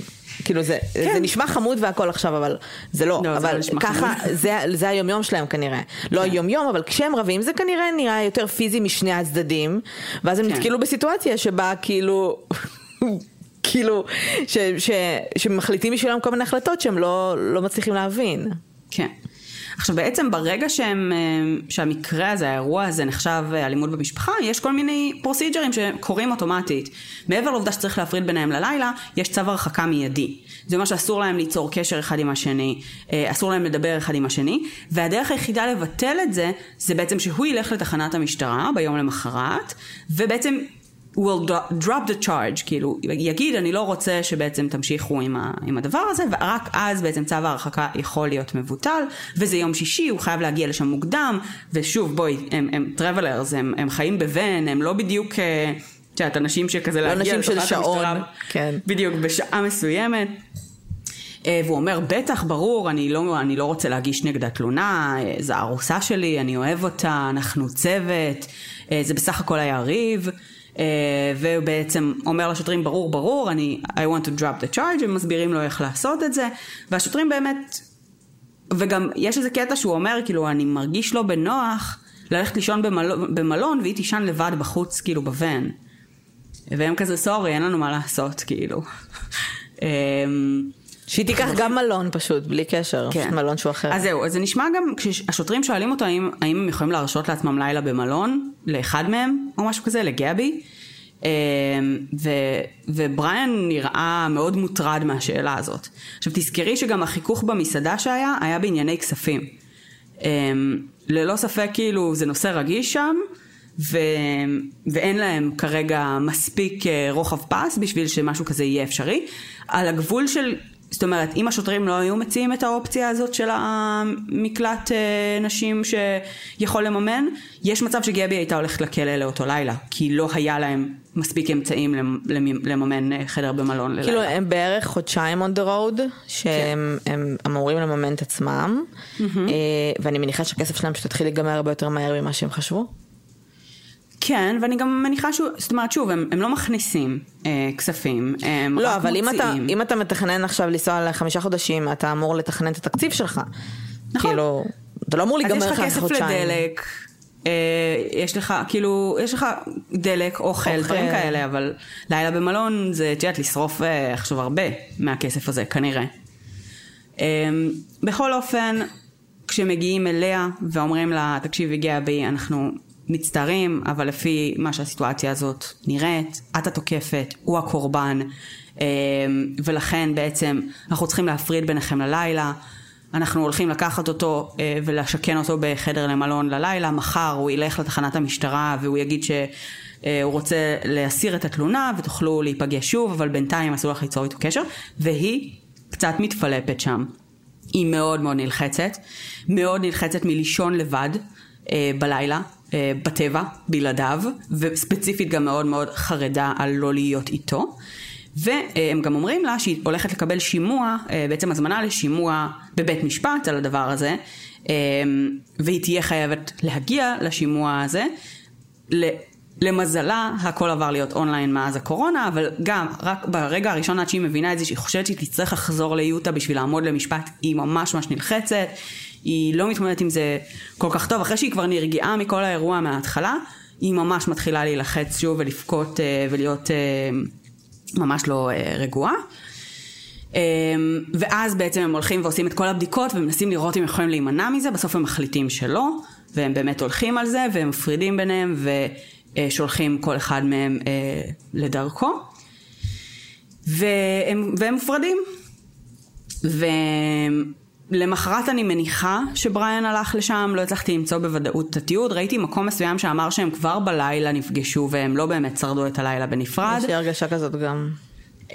כאילו זה, כן. זה נשמע חמוד והכל עכשיו, אבל זה לא. לא, זה אבל לא נשמע ככה, חמוד. כן. זה, זה היומיום שלהם כנראה. לא היומיום, אבל כשהם רבים זה כנראה נראה יותר פיזי משני הצדדים, ואז הם כן. נתקלו בסיטואציה שבה כאילו... כאילו, ש, ש, שמחליטים בשבילם כל מיני החלטות שהם לא, לא מצליחים להבין. כן. עכשיו בעצם ברגע שהם, אה, שהמקרה הזה, האירוע הזה נחשב אה, אלימות במשפחה, יש כל מיני פרוסיג'רים שקורים אוטומטית. מעבר לעובדה שצריך להפריד ביניהם ללילה, יש צו הרחקה מיידי. זה אומר שאסור להם ליצור קשר אחד עם השני, אה, אסור להם לדבר אחד עם השני, והדרך היחידה לבטל את זה, זה בעצם שהוא ילך לתחנת המשטרה ביום למחרת, ובעצם will drop the charge, כאילו, יגיד אני לא רוצה שבעצם תמשיכו עם, ה, עם הדבר הזה, ורק אז בעצם צו ההרחקה יכול להיות מבוטל, וזה יום שישי, הוא חייב להגיע לשם מוקדם, ושוב בואי, הם, הם travelers, הם, הם חיים בוון, הם לא בדיוק, אה, את יודעת, אנשים שכזה לא להגיע אנשים של לתחנת שעון, המשטרה, כן. בדיוק, בשעה מסוימת. אה, והוא אומר, בטח, ברור, אני לא, אני לא רוצה להגיש נגדה תלונה, אה, זו הארוסה שלי, אני אוהב אותה, אנחנו צוות, זה בסך הכל היה ריב. אה, והוא בעצם אומר לשוטרים, ברור, ברור, אני, I want to drop the charge, הם מסבירים לו איך לעשות את זה, והשוטרים באמת, וגם יש איזה קטע שהוא אומר, כאילו, אני מרגיש לא בנוח ללכת לישון במלון, במלון והיא תישן לבד בחוץ, כאילו, בוון. והם כזה, סורי, אין לנו מה לעשות, כאילו. שהיא תיקח גם מלון פשוט, בלי קשר, כן. מלון שהוא אחר. אז זהו, אז זה נשמע גם, כשהשוטרים שואלים אותו האם, האם הם יכולים להרשות לעצמם לילה במלון, לאחד מהם, או משהו כזה, לגבי, אמ, ו, ובריאן נראה מאוד מוטרד מהשאלה הזאת. עכשיו תזכרי שגם החיכוך במסעדה שהיה, היה בענייני כספים. אמ, ללא ספק כאילו זה נושא רגיש שם, ו... ואין להם כרגע מספיק אה, רוחב פס בשביל שמשהו כזה יהיה אפשרי. על הגבול של, זאת אומרת, אם השוטרים לא היו מציעים את האופציה הזאת של המקלט אה, נשים שיכול לממן, יש מצב שגבי הייתה הולכת לכלא לאותו לילה, כי לא היה להם מספיק אמצעים למ- למ- לממן אה, חדר במלון ללילה. כאילו הם בערך חודשיים on the road, שהם הם אמורים לממן את עצמם, אה, ואני מניחה שהכסף שלהם פשוט התחיל להיגמר הרבה יותר מהר ממה שהם חשבו. כן, ואני גם מניחה שהוא, זאת אומרת, שוב, הם, הם לא מכניסים אה, כספים, הם לא, רק אבל אם אתה, מוציאים. אם אתה מתכנן עכשיו לנסוע לחמישה חודשים, אתה אמור לתכנן את התקציב שלך. נכון. כאילו, אתה לא אמור אז יש להיגמר לך לך אחרי כסף חודשיים. לדלק, אה, יש לך, כאילו, יש לך דלק, אוכל, אוכל. דברים כאלה, אבל לילה במלון זה, את יודעת, לשרוף אה, עכשיו הרבה מהכסף הזה, כנראה. אה, בכל אופן, כשמגיעים אליה ואומרים לה, תקשיבי גבי, אנחנו מצטערים, אבל לפי מה שהסיטואציה הזאת נראית, את התוקפת, הוא הקורבן, אה, ולכן בעצם אנחנו צריכים להפריד ביניכם ללילה. אנחנו הולכים לקחת אותו אה, ולשכן אותו בחדר למלון ללילה, מחר הוא ילך לתחנת המשטרה והוא יגיד שהוא רוצה להסיר את התלונה ותוכלו להיפגש שוב, אבל בינתיים אסור לך ליצור איתו קשר, והיא קצת מתפלפת שם. היא מאוד מאוד נלחצת, מאוד נלחצת מלישון לבד אה, בלילה, אה, בטבע, בלעדיו, וספציפית גם מאוד מאוד חרדה על לא להיות איתו. והם גם אומרים לה שהיא הולכת לקבל שימוע, אה, בעצם הזמנה לשימוע בבית משפט על הדבר הזה, אה, והיא תהיה חייבת להגיע לשימוע הזה. למזלה, הכל עבר להיות אונליין מאז הקורונה, אבל גם, רק ברגע הראשון עד שהיא מבינה את זה, שהיא חושבת שהיא תצטרך לחזור ליוטה בשביל לעמוד למשפט, היא ממש ממש נלחצת, היא לא מתמודדת עם זה כל כך טוב, אחרי שהיא כבר נרגעה מכל האירוע מההתחלה, היא ממש מתחילה להילחץ שוב ולבכות אה, ולהיות אה, ממש לא אה, רגועה. ואז בעצם הם הולכים ועושים את כל הבדיקות ומנסים לראות אם יכולים להימנע מזה, בסוף הם מחליטים שלא, והם באמת הולכים על זה, והם מפרידים ביניהם ושולחים כל אחד מהם לדרכו. והם, והם מופרדים. ולמחרת אני מניחה שבריאן הלך לשם, לא הצלחתי למצוא בוודאות את התיעוד, ראיתי מקום מסוים שאמר שהם כבר בלילה נפגשו והם לא באמת שרדו את הלילה בנפרד. יש לי הרגשה כזאת גם.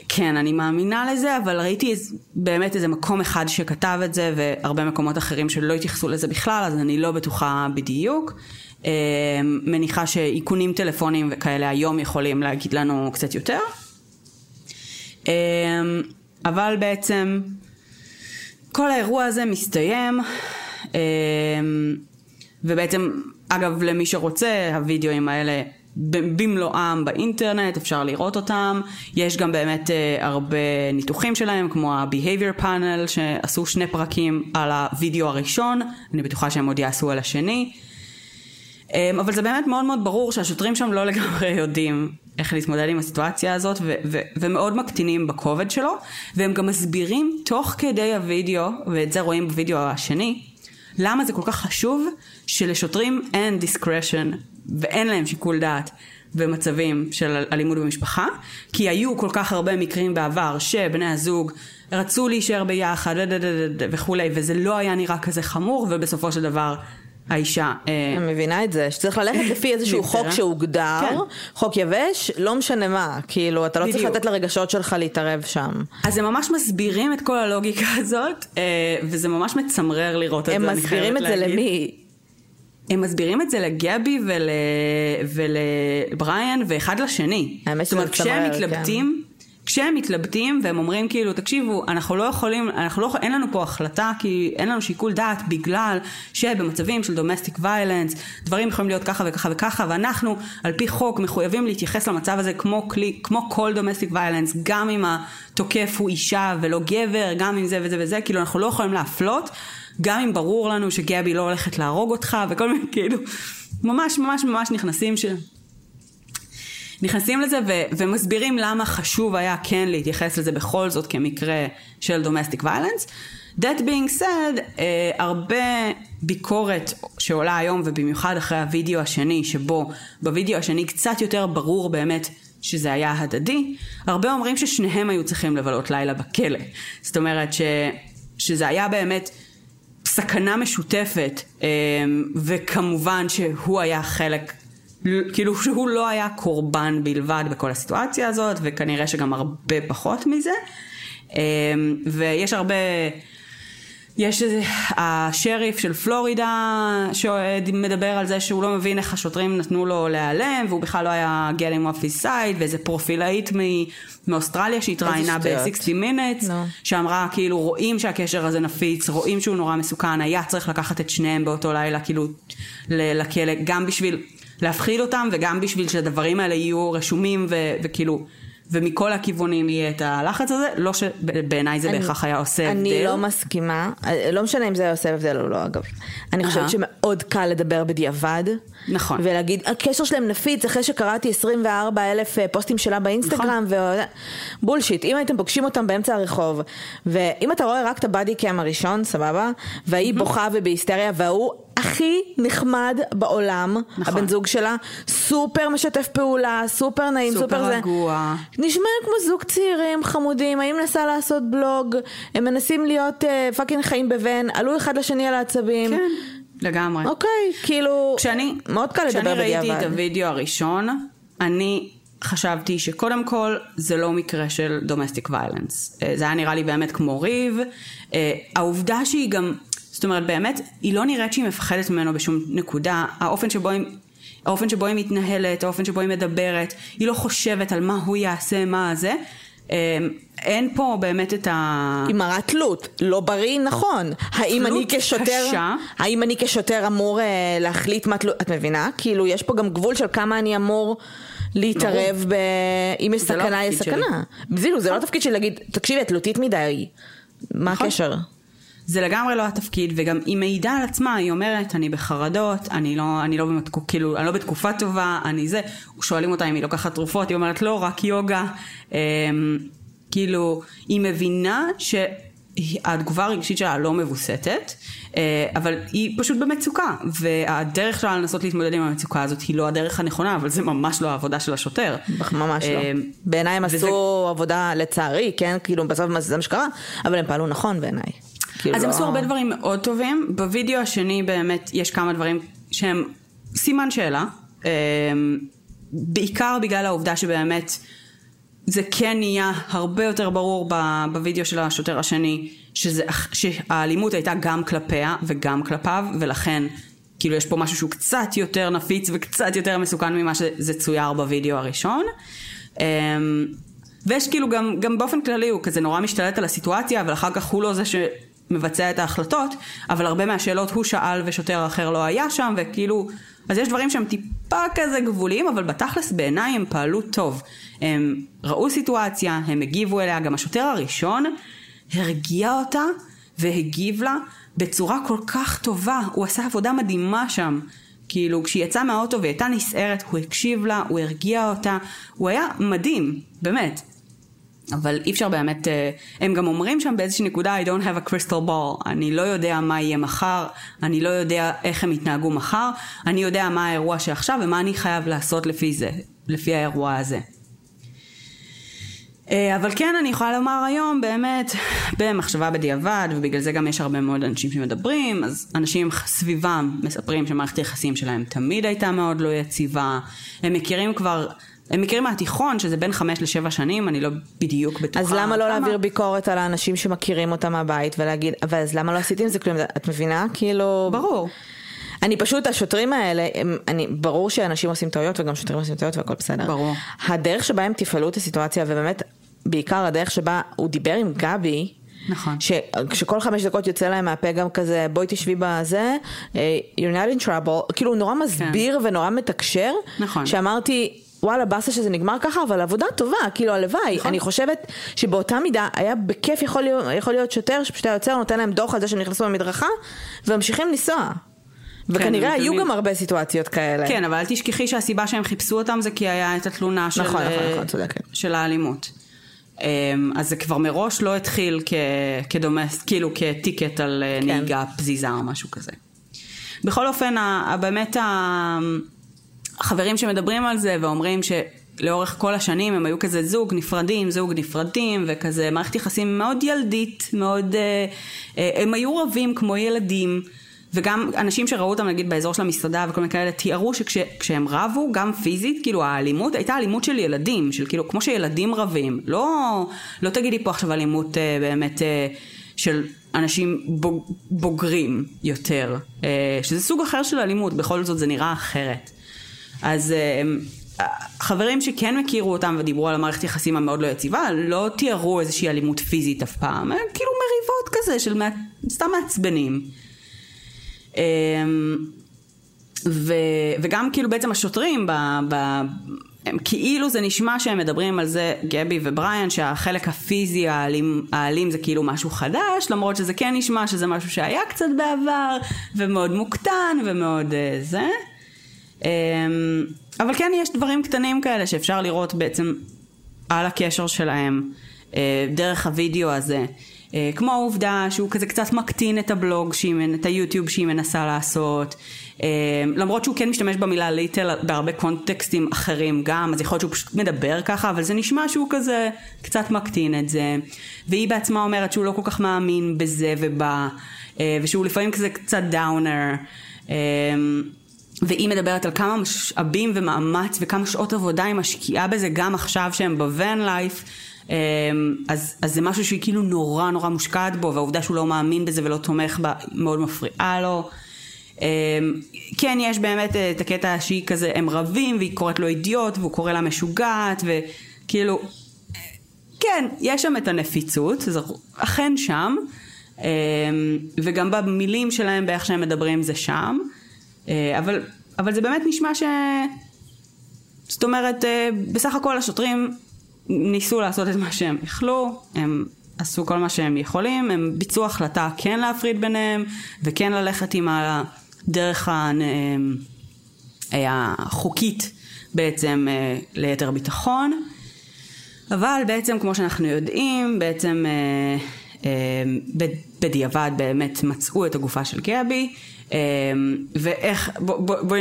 כן, אני מאמינה לזה, אבל ראיתי באמת איזה מקום אחד שכתב את זה, והרבה מקומות אחרים שלא התייחסו לזה בכלל, אז אני לא בטוחה בדיוק. אה, מניחה שאיכונים טלפונים וכאלה היום יכולים להגיד לנו קצת יותר. אה, אבל בעצם כל האירוע הזה מסתיים, אה, ובעצם, אגב, למי שרוצה, הווידאוים האלה במלואם באינטרנט, אפשר לראות אותם. יש גם באמת uh, הרבה ניתוחים שלהם, כמו ה-Behavior Panel, שעשו שני פרקים על הווידאו הראשון, אני בטוחה שהם עוד יעשו על השני. Um, אבל זה באמת מאוד מאוד ברור שהשוטרים שם לא לגמרי יודעים איך להתמודד עם הסיטואציה הזאת, ו- ו- ומאוד מקטינים בכובד שלו, והם גם מסבירים תוך כדי הווידאו, ואת זה רואים בווידאו השני, למה זה כל כך חשוב שלשוטרים אין discretion ואין להם שיקול דעת במצבים של אלימות במשפחה, כי היו כל כך הרבה מקרים בעבר שבני הזוג רצו להישאר ביחד וכולי, וזה לא היה נראה כזה חמור, ובסופו של דבר האישה... אה, אני מבינה את זה, שצריך ללכת לפי איזשהו חוק שהוגדר, כן. חוק יבש, לא משנה מה, כאילו, אתה לא בדיוק. צריך לתת לרגשות שלך להתערב שם. אז הם ממש מסבירים את כל הלוגיקה הזאת, אה, וזה ממש מצמרר לראות את זה, הם מסבירים את זה למי? הם מסבירים את זה לגבי ול... ולבריאן ואחד לשני. האמת שזה מצמרר, כן. זאת אומרת, כשהם מתלבטים... כשהם מתלבטים והם אומרים כאילו תקשיבו אנחנו לא יכולים אנחנו לא אין לנו פה החלטה כי אין לנו שיקול דעת בגלל שבמצבים של domestic violence דברים יכולים להיות ככה וככה וככה ואנחנו על פי חוק מחויבים להתייחס למצב הזה כמו כלי כמו כל domestic violence גם אם התוקף הוא אישה ולא גבר גם אם זה וזה וזה כאילו אנחנו לא יכולים להפלות גם אם ברור לנו שגבי לא הולכת להרוג אותך וכל מיני כאילו ממש ממש ממש נכנסים ש... נכנסים לזה ו- ומסבירים למה חשוב היה כן להתייחס לזה בכל זאת כמקרה של domestic violence. That being said, uh, הרבה ביקורת שעולה היום ובמיוחד אחרי הווידאו השני שבו בווידאו השני קצת יותר ברור באמת שזה היה הדדי, הרבה אומרים ששניהם היו צריכים לבלות לילה בכלא. זאת אומרת ש, שזה היה באמת סכנה משותפת um, וכמובן שהוא היה חלק כאילו שהוא לא היה קורבן בלבד בכל הסיטואציה הזאת, וכנראה שגם הרבה פחות מזה. אמ, ויש הרבה, יש איזה, השריף של פלורידה שמדבר על זה שהוא לא מבין איך השוטרים נתנו לו להיעלם, והוא בכלל לא היה getting off his side, ואיזה פרופילאית מאוסטרליה שהתראיינה ב-60 minutes, no. שאמרה כאילו רואים שהקשר הזה נפיץ, רואים שהוא נורא מסוכן, היה צריך לקחת את שניהם באותו לילה כאילו לכלא, גם בשביל... להפחיד אותם וגם בשביל שהדברים האלה יהיו רשומים ו- וכאילו ומכל הכיוונים יהיה את הלחץ הזה, לא שבעיניי זה אני, בהכרח היה עושה אני הבדל. אני לא מסכימה, לא משנה אם זה היה עושה הבדל או לא אגב. אני חושבת. שמאוד קל לדבר בדיעבד. נכון. ולהגיד, הקשר שלהם נפיץ אחרי שקראתי 24 אלף אה, פוסטים שלה באינסטגרם, נכון. ו... bullshit, אם הייתם פוגשים אותם באמצע הרחוב, ואם אתה רואה רק את ה body cam הראשון, סבבה, והיא. בוכה ובהיסטריה, והוא הכי נחמד בעולם, נכון. הבן זוג שלה, סופר משתף פעולה, סופר נעים, סופר, סופר זה. סופר רגוע. נשמע כמו זוג צעירים חמודים, האם מנסה לעשות בלוג, הם מנסים להיות uh, fucking חיים בבן, עלו אחד לשני על העצבים. כן, לגמרי. אוקיי, כאילו, כשאני, מאוד קל לדבר בדיעבד. כשאני ראיתי את הוידאו הראשון, אני חשבתי שקודם כל זה לא מקרה של דומסטיק ויילנס. אה, זה היה נראה לי באמת כמו ריב. אה, העובדה שהיא גם, זאת אומרת באמת, היא לא נראית שהיא מפחדת ממנו בשום נקודה. האופן שבו היא... האופן שבו היא מתנהלת, האופן שבו היא מדברת, היא לא חושבת על מה הוא יעשה, מה זה. אמ, אין פה באמת את ה... היא מראה תלות, לא בריא, נכון. האם אני כשוטר... קשה. האם אני כשוטר אמור uh, להחליט מה תלות... את מבינה? כאילו, יש פה גם גבול של כמה אני אמור... להתערב ב... אם יש לא סכנה, יש סכנה. זהו, זה לא נכון. התפקיד שלי להגיד, תקשיבי, את תלותית מדי. מה נכון. זה לגמרי לא התפקיד, וגם היא מעידה על עצמה, היא אומרת, אני בחרדות, אני לא, אני לא, במתקו, כאילו, אני לא בתקופה טובה, אני זה. שואלים אותה אם היא לוקחת תרופות, היא אומרת, לא, רק יוגה. אמ, כאילו, היא מבינה ש... התגובה הרגשית שלה לא מבוסתת, אה, אבל היא פשוט במצוקה, והדרך שלה לנסות להתמודד עם המצוקה הזאת היא לא הדרך הנכונה, אבל זה ממש לא העבודה של השוטר. ממש לא. אה, בעיניי הם עשו עבודה לצערי, כן? כאילו בסוף זה מה שקרה, אבל הם פעלו נכון בעיניי. כאילו אז הם עשו הרבה דברים מאוד טובים. בווידאו השני באמת יש כמה דברים שהם סימן שאלה. אמ, בעיקר בגלל העובדה שבאמת זה כן נהיה הרבה יותר ברור בווידאו של השוטר השני שזה, שהאלימות הייתה גם כלפיה וגם כלפיו ולכן כאילו יש פה משהו שהוא קצת יותר נפיץ וקצת יותר מסוכן ממה שזה צויר בווידאו הראשון. אמ, ויש כאילו גם, גם באופן כללי הוא כזה נורא משתלט על הסיטואציה אבל אחר כך הוא לא זה ש... מבצע את ההחלטות, אבל הרבה מהשאלות הוא שאל ושוטר אחר לא היה שם, וכאילו, אז יש דברים שהם טיפ, טיפה כזה גבוליים, אבל בתכלס בעיניי הם פעלו טוב. הם ראו סיטואציה, הם הגיבו אליה, גם השוטר הראשון הרגיע אותה והגיב לה בצורה כל כך טובה, הוא עשה עבודה מדהימה שם. כאילו, כשהיא יצאה מהאוטו והיא הייתה נסערת, הוא הקשיב לה, הוא הרגיע אותה, הוא היה מדהים, באמת. אבל אי אפשר באמת, אה, הם גם אומרים שם באיזושהי נקודה, I don't have a crystal ball, אני לא יודע מה יהיה מחר, אני לא יודע איך הם יתנהגו מחר, אני יודע מה האירוע שעכשיו ומה אני חייב לעשות לפי זה, לפי האירוע הזה. אה, אבל כן אני יכולה לומר היום באמת במחשבה בדיעבד ובגלל זה גם יש הרבה מאוד אנשים שמדברים אז אנשים סביבם מספרים שמערכת היחסים שלהם תמיד הייתה מאוד לא יציבה הם מכירים כבר הם מכירים מהתיכון שזה בין חמש לשבע שנים אני לא בדיוק בטוחה אז למה לא להעביר ביקורת על האנשים שמכירים אותם מהבית ולהגיד אבל אז למה לא עשיתי עם זה כלום את מבינה כאילו ברור אני פשוט, השוטרים האלה, הם, אני, ברור שאנשים עושים טעויות וגם שוטרים עושים טעויות והכל בסדר. ברור. הדרך שבה הם תפעלו את הסיטואציה, ובאמת בעיקר הדרך שבה הוא דיבר עם גבי, נכון. שכל חמש דקות יוצא להם מהפה גם כזה, בואי תשבי בזה, אה, you're not in trouble, כאילו הוא נורא מסביר כן. ונורא מתקשר, נכון. שאמרתי, וואלה באסה שזה נגמר ככה, אבל עבודה טובה, כאילו הלוואי. נכון. אני חושבת שבאותה מידה היה בכיף יכול להיות, יכול להיות שוטר שפשוט היה יוצא, נותן להם דוח על זה שהם נכנסו במדרכה, וממשיכים לנסוע. וכנראה כן, היו גם הרבה סיטואציות כאלה. כן, אבל אל תשכחי שהסיבה שהם חיפשו אותם זה כי היה את התלונה של, נכון, נכון, נכון, צודקת. של האלימות. אמ, אז זה כבר מראש לא התחיל כ, כדומס, כאילו כטיקט על אה, כן. נהיגה פזיזה או משהו כזה. בכל אופן, באמת החברים שמדברים על זה ואומרים שלאורך כל השנים הם היו כזה זוג נפרדים, זוג נפרדים, וכזה מערכת יחסים מאוד ילדית, מאוד... אה, אה, הם היו רבים כמו ילדים. וגם אנשים שראו אותם נגיד באזור של המסעדה וכל מיני כאלה תיארו שכשהם רבו גם פיזית כאילו האלימות הייתה אלימות של ילדים של כאילו כמו שילדים רבים לא לא תגידי פה עכשיו אלימות אה, באמת אה, של אנשים בוג, בוגרים יותר אה, שזה סוג אחר של אלימות בכל זאת זה נראה אחרת אז אה, חברים שכן הכירו אותם ודיברו על המערכת יחסים המאוד לא יציבה לא תיארו איזושהי אלימות פיזית אף פעם כאילו מריבות כזה של סתם מעצבנים אמ, ו, וגם כאילו בעצם השוטרים ב, ב, הם כאילו זה נשמע שהם מדברים על זה, גבי ובריאן, שהחלק הפיזי האלים, האלים זה כאילו משהו חדש, למרות שזה כן נשמע שזה משהו שהיה קצת בעבר, ומאוד מוקטן, ומאוד uh, זה. Um, אבל כן יש דברים קטנים כאלה שאפשר לראות בעצם על הקשר שלהם, uh, דרך הוידאו הזה. אה, כמו העובדה שהוא כזה קצת מקטין את הבלוג, שהיא, את היוטיוב שהיא מנסה לעשות, אה, למרות שהוא כן משתמש במילה ליטל בהרבה קונטקסטים אחרים גם, אז יכול להיות שהוא פשוט מדבר ככה, אבל זה נשמע שהוא כזה קצת מקטין את זה, והיא בעצמה אומרת שהוא לא כל כך מאמין בזה ובא, אה, ושהוא לפעמים כזה קצת דאונר. והיא מדברת על כמה משאבים ומאמץ וכמה שעות עבודה היא משקיעה בזה גם עכשיו שהם בוון לייף אמ, אז, אז זה משהו שהיא כאילו נורא נורא מושקעת בו, והעובדה שהוא לא מאמין בזה ולא תומך בה מאוד מפריעה לו. אמ, כן, יש באמת אה, את הקטע שהיא כזה, הם רבים, והיא קוראת לו אידיוט, והוא קורא לה משוגעת, וכאילו, כן, יש שם את הנפיצות, זה אכן שם, אמ, וגם במילים שלהם, באיך שהם מדברים זה שם, אבל, אבל זה באמת נשמע ש... זאת אומרת, אה, בסך הכל השוטרים ניסו לעשות את מה שהם יכלו, הם עשו כל מה שהם יכולים, הם ביצעו החלטה כן להפריד ביניהם וכן ללכת עם הדרך אה, החוקית בעצם אה, ליתר ביטחון. אבל בעצם כמו שאנחנו יודעים, בעצם אה, בדיעבד באמת מצאו את הגופה של גבי. ואיך, בואי בוא, בוא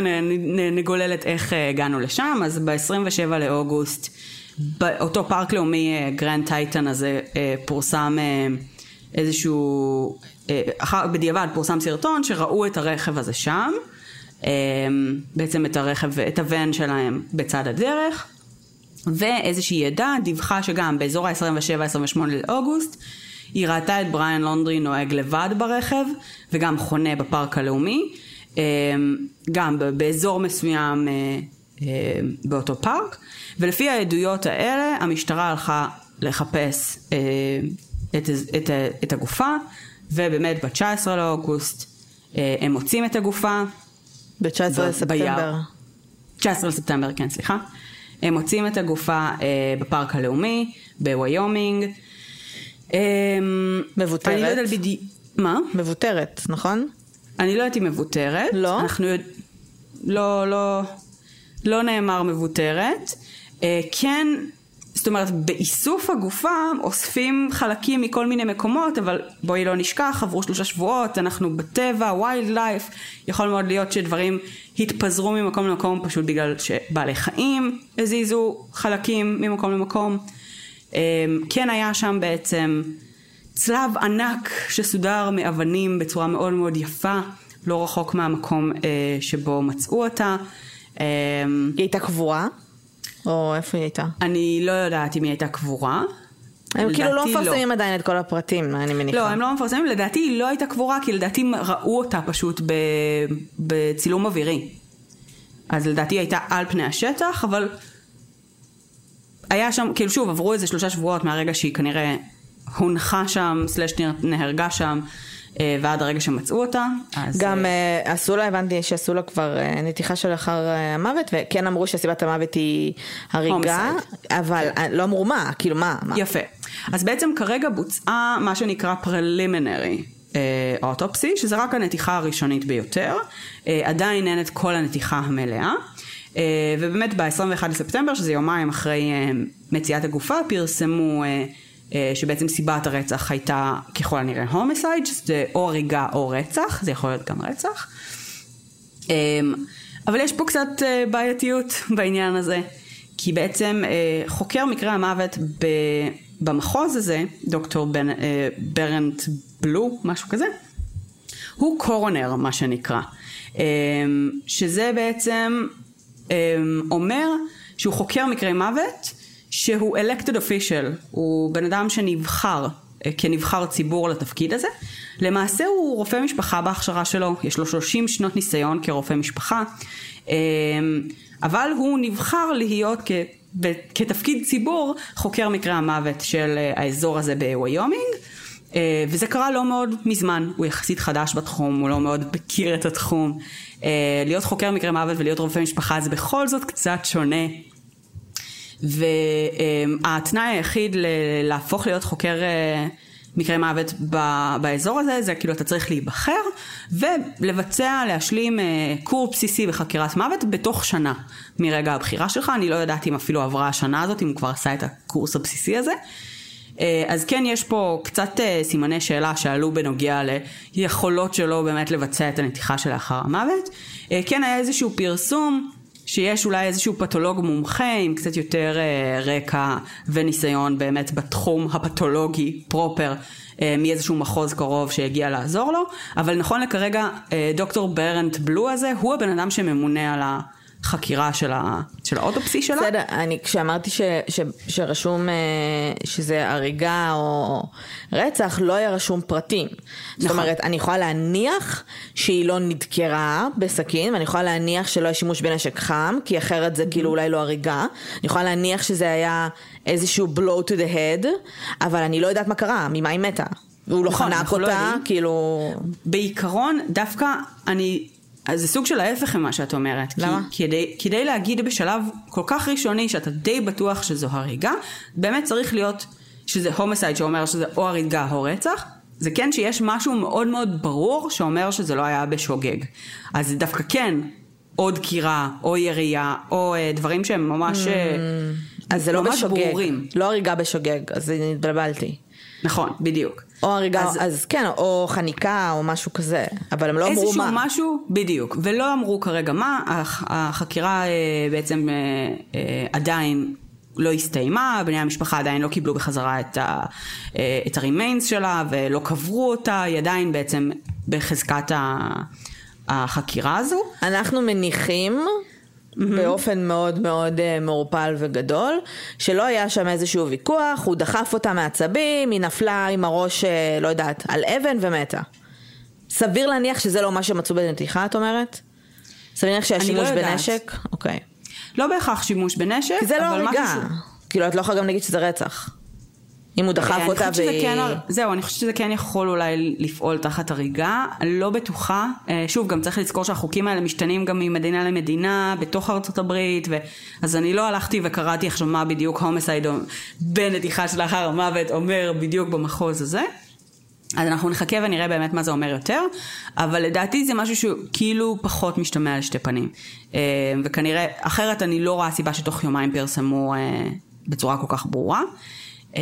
נגולל את איך הגענו לשם, אז ב-27 לאוגוסט באותו פארק לאומי אה, גרנד טיטון הזה אה, פורסם אה, איזשהו, בדיעבד פורסם סרטון שראו את הרכב הזה שם, בעצם את הרכב, את הוון שלהם בצד הדרך, ואיזושהי עדה דיווחה שגם באזור ה-27-28 לאוגוסט היא ראתה את בריאן לונדרי נוהג לבד ברכב וגם חונה בפארק הלאומי, גם באזור מסוים באותו פארק. ולפי העדויות האלה המשטרה הלכה לחפש אה, את, את, את הגופה ובאמת ב-19 לאוגוסט אה, הם מוצאים את הגופה. ב-19 לספטמבר. 19 לספטמבר, כן, סליחה. הם מוצאים את הגופה אה, בפארק הלאומי, בוויומינג. מבוטרת. אני לא יודעת בדיוק... מה? מבוטרת, נכון? אני לא אם מבוטרת. לא? אנחנו יודע... לא, לא, לא נאמר מבוטרת. אה, כן, זאת אומרת, באיסוף הגופה אוספים חלקים מכל מיני מקומות, אבל בואי לא נשכח, עברו שלושה שבועות, אנחנו בטבע, wildlife, יכול מאוד להיות שדברים התפזרו ממקום למקום פשוט בגלל שבעלי חיים הזיזו חלקים ממקום למקום. אה, כן היה שם בעצם צלב ענק שסודר מאבנים בצורה מאוד מאוד יפה, לא רחוק מהמקום אה, שבו מצאו אותה. אה, היא הייתה קבועה? או איפה היא הייתה? אני לא יודעת אם היא הייתה קבורה. הם כאילו לא לדעתי מפרסמים עדיין את כל הפרטים, אני מניחה. לא, הם לא מפרסמים, לדעתי היא לא הייתה קבורה, כי לדעתי ראו אותה פשוט. בצילום אווירי. אז לדעתי היא הייתה על פני השטח, אבל היה שם, כאילו שוב, עברו איזה שלושה שבועות מהרגע שהיא כנראה הונחה שם, סלש נהרגה שם, אה, ועד הרגע שמצאו אותה. אז, גם אה, אה, עשו לה, הבנתי שעשו לה כבר אה, נתיחה שלאחר אה, המוות, וכן אמרו שסיבת המוות היא הריגה. אבל אה, לא אמרו מה, כאילו מה, מה. יפה. אז בעצם כרגע בוצעה מה שנקרא preliminary אוטופסי, שזה רק הנתיחה הראשונית ביותר. אה, עדיין אין את כל הנתיחה המלאה. אה, ובאמת ב-21 לספטמבר, שזה יומיים אחרי אה, מציאת הגופה, פרסמו אה, שבעצם סיבת הרצח הייתה ככל הנראה הומסייד, שזה או הריגה או רצח, זה יכול להיות גם רצח. אבל יש פה קצת בעייתיות בעניין הזה, כי בעצם חוקר מקרה המוות ב- במחוז הזה, דוקטור אה, ברנט בלו, משהו כזה, הוא קורונר, מה שנקרא. שזה בעצם אומר שהוא חוקר מקרי מוות, שהוא elected official, הוא בן אדם שנבחר אה, כנבחר ציבור לתפקיד הזה. למעשה הוא רופא משפחה בהכשרה שלו, יש לו 30 שנות ניסיון כרופא משפחה, אמ, אבל הוא נבחר להיות כ... כתפקיד ציבור חוקר מקרי המוות של אה, האזור הזה בוויומינג. אה, וזה קרה לא מאוד מזמן, הוא יחסית חדש בתחום, הוא לא מאוד מכיר את התחום. אה, להיות חוקר מקרי מוות ולהיות רופא משפחה זה בכל זאת קצת שונה. והתנאי היחיד להפוך להיות חוקר אה, מקרי מוות ב- באזור הזה, זה כאילו אתה צריך להיבחר ולבצע, להשלים אה, קורס בסיסי בחקירת מוות בתוך שנה מרגע הבחירה שלך. אני לא יודעת אם אפילו עברה השנה הזאת, אם הוא כבר עשה את הקורס הבסיסי הזה. אה, אז כן, יש פה קצת אה, סימני שאלה שעלו בנוגע ליכולות שלו באמת לבצע את הנתיחה שלאחר המוות. אה, כן, היה איזשהו פרסום שיש אולי איזשהו פתולוג מומחה עם קצת יותר רקע וניסיון באמת בתחום הפתולוגי פרופר מאיזשהו מחוז קרוב שהגיע לעזור לו, אבל נכון לכרגע דוקטור ברנט בלו הזה הוא הבן אדם שממונה על החקירה של, ה, של האוטופסי שלה. בסדר, אני כשאמרתי ש, ש, שרשום אה, שזה הריגה או רצח, לא היה רשום פרטים. זאת נכון. אומרת, אני יכולה להניח שהיא לא נדקרה בסכין, ואני יכולה להניח שלא היה שימוש בנשק חם, כי אחרת זה כאילו אולי לא הריגה. אני יכולה להניח שזה היה איזשהו blow to the head, אבל אני לא יודעת מה קרה, ממה היא מתה. והוא לא נכון, חנק לא אותה, יודעים. כאילו... בעיקרון, דווקא אני... אז זה סוג של ההפך ממה שאת אומרת. למה? כי כדי, כדי להגיד בשלב כל כך ראשוני שאתה די בטוח שזו הריגה, באמת צריך להיות שזה הומוסייד שאומר שזה או הריגה או רצח. זה כן שיש משהו מאוד מאוד ברור שאומר שזה לא היה בשוגג. אז זה דווקא כן או דקירה, או ירייה, או אה, דברים שהם ממש... אה, אז זה לא בשוגג. ברורים. לא הריגה בשוגג, אז התבלבלתי. נכון, בדיוק. או הריגה, אז- אז, כן, או חניקה או משהו כזה, אבל הם לא אמרו איזשהו מה. משהו, בדיוק, ולא אמרו כרגע מה, הח- החקירה אה, בעצם אה, אה, עדיין לא הסתיימה, בני המשפחה עדיין לא קיבלו בחזרה את, ה, את הרימיינס שלה ולא קברו אותה, היא עדיין בעצם בחזקת ה, החקירה הזו. אנחנו מניחים באופן מאוד מאוד אה, מעורפל וגדול, שלא היה שם איזשהו ויכוח, הוא דחף אותה מעצבים, היא נפלה עם הראש, אה, לא יודעת, על אבן ומתה. סביר להניח שזה לא מה שמצאו בנתיחה, את אומרת? סביר להניח שהיה לא שימוש יודעת. בנשק? אוקיי. לא בהכרח שימוש בנשק, כי זה לא אבל הריגה. משהו כאילו, את לא יכולה גם להגיד שזה רצח. אם הוא דחף אותה והיא... כן, זהו, אני חושבת שזה כן יכול אולי לפעול תחת הריגה, לא בטוחה. אה, שוב, גם צריך לזכור שהחוקים האלה משתנים גם ממדינה למדינה, בתוך ארצות הברית, ו... אז אני לא הלכתי וקראתי עכשיו מה בדיוק הומסייד בנתיחה שלאחר המוות אומר בדיוק במחוז הזה. אז אנחנו נחכה ונראה באמת מה זה אומר יותר, אבל לדעתי זה משהו שהוא כאילו פחות משתמע לשתי פנים. אה, וכנראה, אחרת אני לא רואה סיבה שתוך יומיים פרסמו אה, בצורה כל כך ברורה. אה,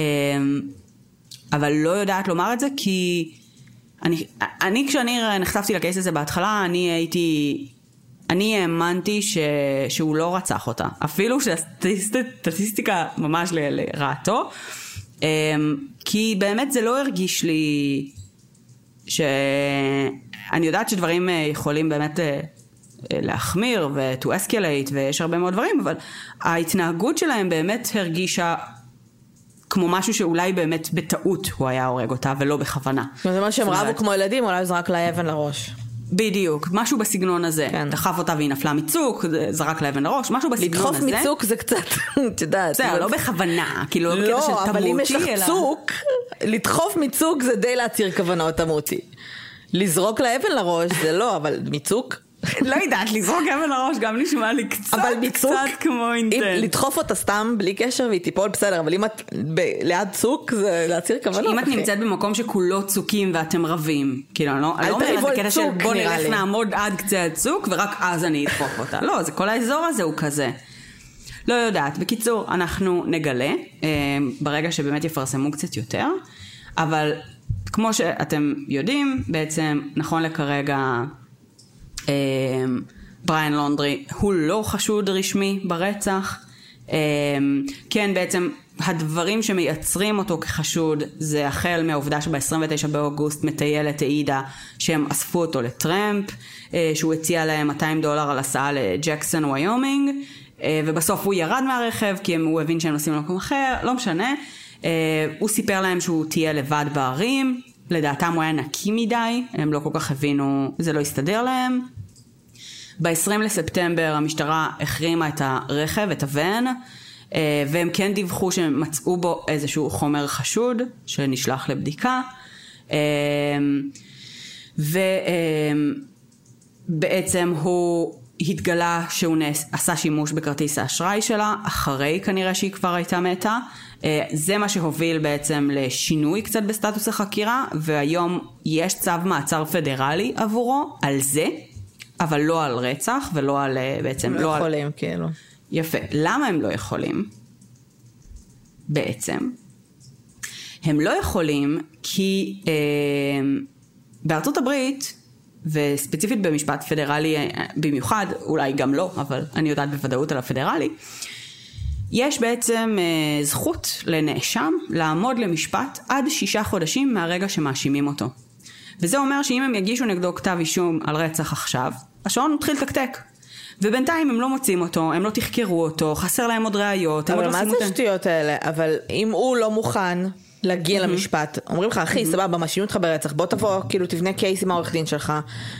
אבל לא יודעת לומר את זה כי אני, אני כשאני נחשפתי לקייס הזה בהתחלה, אני הייתי, אני האמנתי ש, שהוא לא רצח אותה. אפילו שהסטטיסטיקה ממש ל- לרעתו. אמ, כי באמת זה לא הרגיש לי ש... אני יודעת שדברים אה, יכולים באמת אה, אה, להחמיר ו-to escalate ויש הרבה מאוד דברים, אבל ההתנהגות שלהם באמת הרגישה כמו משהו שאולי באמת בטעות הוא היה הורג אותה ולא בכוונה. זה אומר שהם רבו כמו ילדים, אולי הוא זרק לה אבן לראש. בדיוק, משהו בסגנון הזה. כן. דחף אותה והיא נפלה מצוק, זרק לה אבן לראש, משהו בסגנון לדחוף הזה. מצוק זה קצת, את יודעת. בסדר, לא בכוונה, כאילו לא בקטע של לא, אבל אם יש לך. צוק, לדחוף מצוק זה די להתיר כוונות תמותי. לזרוק לה אבן לראש זה לא, אבל מצוק? לא יודעת, לזרוק אבן לראש גם נשמע לי קצת, קצת כמו אינטנט. לדחוף אותה סתם בלי קשר והיא תיפול בסדר, אבל אם את ב- ליד צוק זה להתיר כוונות. אם את. נמצאת במקום שכולו צוקים ואתם רבים, כאילו, אני לא לא אומרת על בקטע של בוא נלך. נעמוד עד קצה הצוק ורק אז אני אדחוף אותה. לא, זה כל האזור הזה הוא כזה. לא יודעת. בקיצור, אנחנו נגלה אה, ברגע שבאמת יפרסמו קצת יותר, אבל כמו שאתם יודעים, בעצם נכון לכרגע בריאן לונדרי הוא לא חשוד רשמי ברצח. אה, כן, בעצם הדברים שמייצרים אותו כחשוד זה החל מהעובדה שב-29 באוגוסט מטיילת העידה שהם אספו אותו לטרמפ, אה, שהוא הציע להם 200 דולר על הסעה לג'קסון ויומינג, אה, ובסוף הוא ירד מהרכב כי הוא הבין שהם נוסעים למקום אחר, לא משנה. אה, הוא סיפר להם שהוא תהיה לבד בערים, לדעתם הוא היה נקי מדי, הם לא כל כך הבינו, זה לא הסתדר להם. ב-20 לספטמבר המשטרה החרימה את הרכב, את הוון, אה, והם כן דיווחו שהם מצאו בו איזשהו חומר חשוד שנשלח לבדיקה. אה, ובעצם הוא התגלה שהוא נס, עשה שימוש בכרטיס האשראי שלה, אחרי כנראה שהיא כבר הייתה מתה. אה, זה מה שהוביל בעצם לשינוי קצת בסטטוס החקירה, והיום יש צו מעצר פדרלי עבורו על זה, אבל לא על רצח ולא על אה, בעצם, הם לא לא על... יכולים כאילו. יפה. למה הם לא יכולים? בעצם. הם לא יכולים כי אה, בארצות הברית, וספציפית במשפט פדרלי אה, במיוחד, אולי גם לא, אבל אני יודעת בוודאות על הפדרלי, יש בעצם אה, זכות לנאשם לעמוד למשפט עד שישה חודשים מהרגע שמאשימים אותו. וזה אומר שאם הם יגישו נגדו כתב אישום על רצח עכשיו, השעון מתחיל לתקתק. ובינתיים הם לא מוצאים אותו, הם לא תחקרו אותו, חסר להם עוד ראיות, אבל לא מה זה. השטויות האלה? אבל אם הוא לא מוכן להגיע למשפט, אומרים לך, אחי, סבבה, מאשימים אותך ברצח, בוא תבוא, כאילו, תבנה קייס עם העורך דין שלך,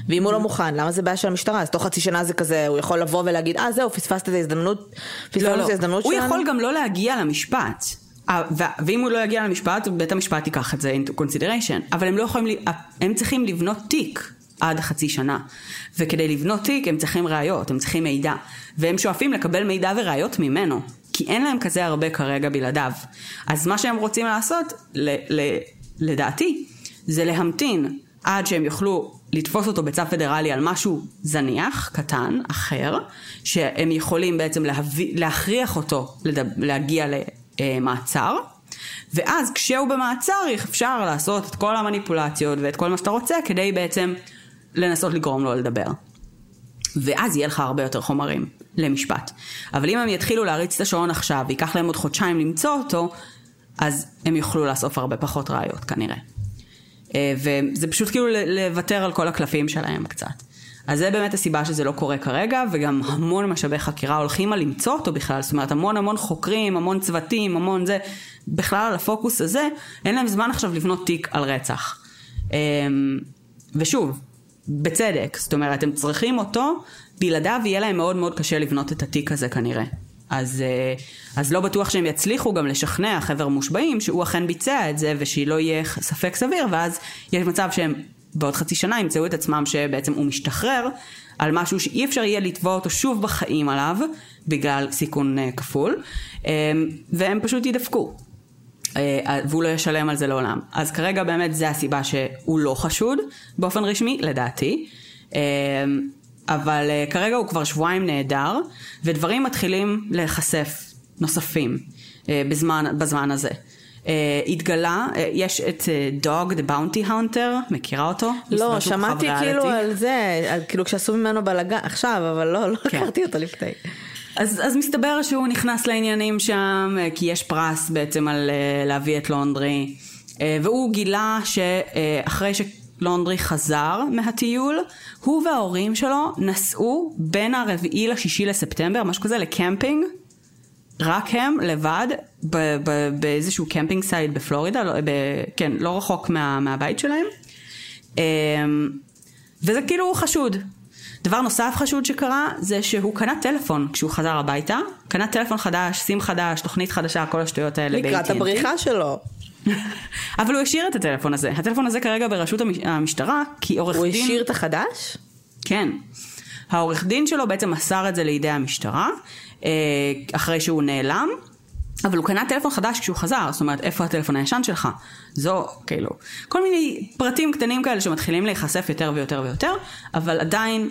ואם הוא לא מוכן, למה זה בעיה של המשטרה? אז תוך חצי שנה זה כזה, הוא יכול לבוא ולהגיד, אה, זהו, פספסת את ההזדמנות, לא, פספסנו לא. את ההזדמנות הוא שלנו. יכול גם לא להגיע למשפט. אה, ואם הוא לא יגיע למשפט, בית המשפט ייקח את זה into consideration. אבל הם לא יכולים, ל- הם צריכים לבנות תיק עד חצי שנה. וכדי לבנות תיק הם צריכים ראיות, הם צריכים מידע. והם שואפים לקבל מידע וראיות ממנו. כי אין להם כזה הרבה כרגע בלעדיו. אז מה שהם רוצים לעשות, ל- ל- לדעתי, זה להמתין עד שהם יוכלו לתפוס אותו בצו פדרלי על משהו זניח, קטן, אחר, שהם יכולים בעצם להביא, להכריח אותו לדב, להגיע למעצר, ואז כשהוא במעצר אפשר לעשות את כל המניפולציות ואת כל מה שאתה רוצה כדי בעצם לנסות לגרום לו לדבר. ואז יהיה לך הרבה יותר חומרים למשפט. אבל אם הם יתחילו להריץ את השעון עכשיו, וייקח להם עוד חודשיים למצוא אותו, אז הם יוכלו לאסוף הרבה פחות ראיות כנראה. אה, וזה פשוט כאילו לוותר על כל הקלפים שלהם קצת. אז זה באמת הסיבה שזה לא קורה כרגע, וגם המון משאבי חקירה הולכים על למצוא אותו בכלל, זאת אומרת המון המון חוקרים, המון צוותים, המון זה, בכלל על הפוקוס הזה, אין להם זמן עכשיו לבנות תיק על רצח. אה, ושוב, בצדק, זאת אומרת הם צריכים אותו, בלעדיו יהיה להם מאוד מאוד קשה לבנות את התיק הזה כנראה. אז, אה, אז לא בטוח שהם יצליחו גם לשכנע חבר מושבעים שהוא אכן ביצע את זה ושלא יהיה ספק סביר, ואז יש מצב שהם בעוד חצי שנה ימצאו את עצמם שבעצם הוא משתחרר על משהו שאי אפשר יהיה לתבוע אותו שוב בחיים עליו, בגלל סיכון אה, כפול, והם פשוט ידפקו. והוא לא ישלם על זה לעולם. אז כרגע באמת זה הסיבה שהוא לא חשוד באופן רשמי, לדעתי. אבל כרגע הוא כבר שבועיים נהדר, ודברים מתחילים להיחשף נוספים בזמן, בזמן הזה. Uh, התגלה, uh, יש את דוג, uh, The Bounty Hunter, מכירה אותו? לא, שמעתי כאילו על זה, כאילו כשעשו ממנו בלאגן, עכשיו, אבל לא, לא כן. הכרתי אותו לפני. אז, אז מסתבר שהוא נכנס לעניינים שם, כי יש פרס בעצם על להביא את לונדרי, והוא גילה שאחרי ש... לונדרי חזר מהטיול, הוא וההורים שלו נסעו בין הרביעי לשישי לספטמבר, משהו כזה, לקמפינג. רק הם לבד ב- ב- באיזשהו camping site בפלורידה, לא, ב- כן, לא רחוק מה- מהבית שלהם. אמ, וזה כאילו חשוד. דבר נוסף חשוד שקרה זה שהוא קנה טלפון כשהוא חזר הביתה, קנה טלפון חדש, סים חדש, תוכנית חדשה, כל השטויות האלה. לקראת הבריחה שלו. אבל הוא השאיר את הטלפון הזה. הטלפון הזה כרגע ברשות המשטרה, כי עורך הוא דין... הוא השאיר את החדש? כן. העורך דין שלו בעצם מסר את זה לידי המשטרה, אחרי שהוא נעלם. אבל הוא קנה טלפון חדש כשהוא חזר, זאת אומרת, איפה הטלפון הישן שלך? זו, כאילו, כל מיני פרטים קטנים כאלה שמתחילים להיחשף יותר ויותר ויותר, אבל עדיין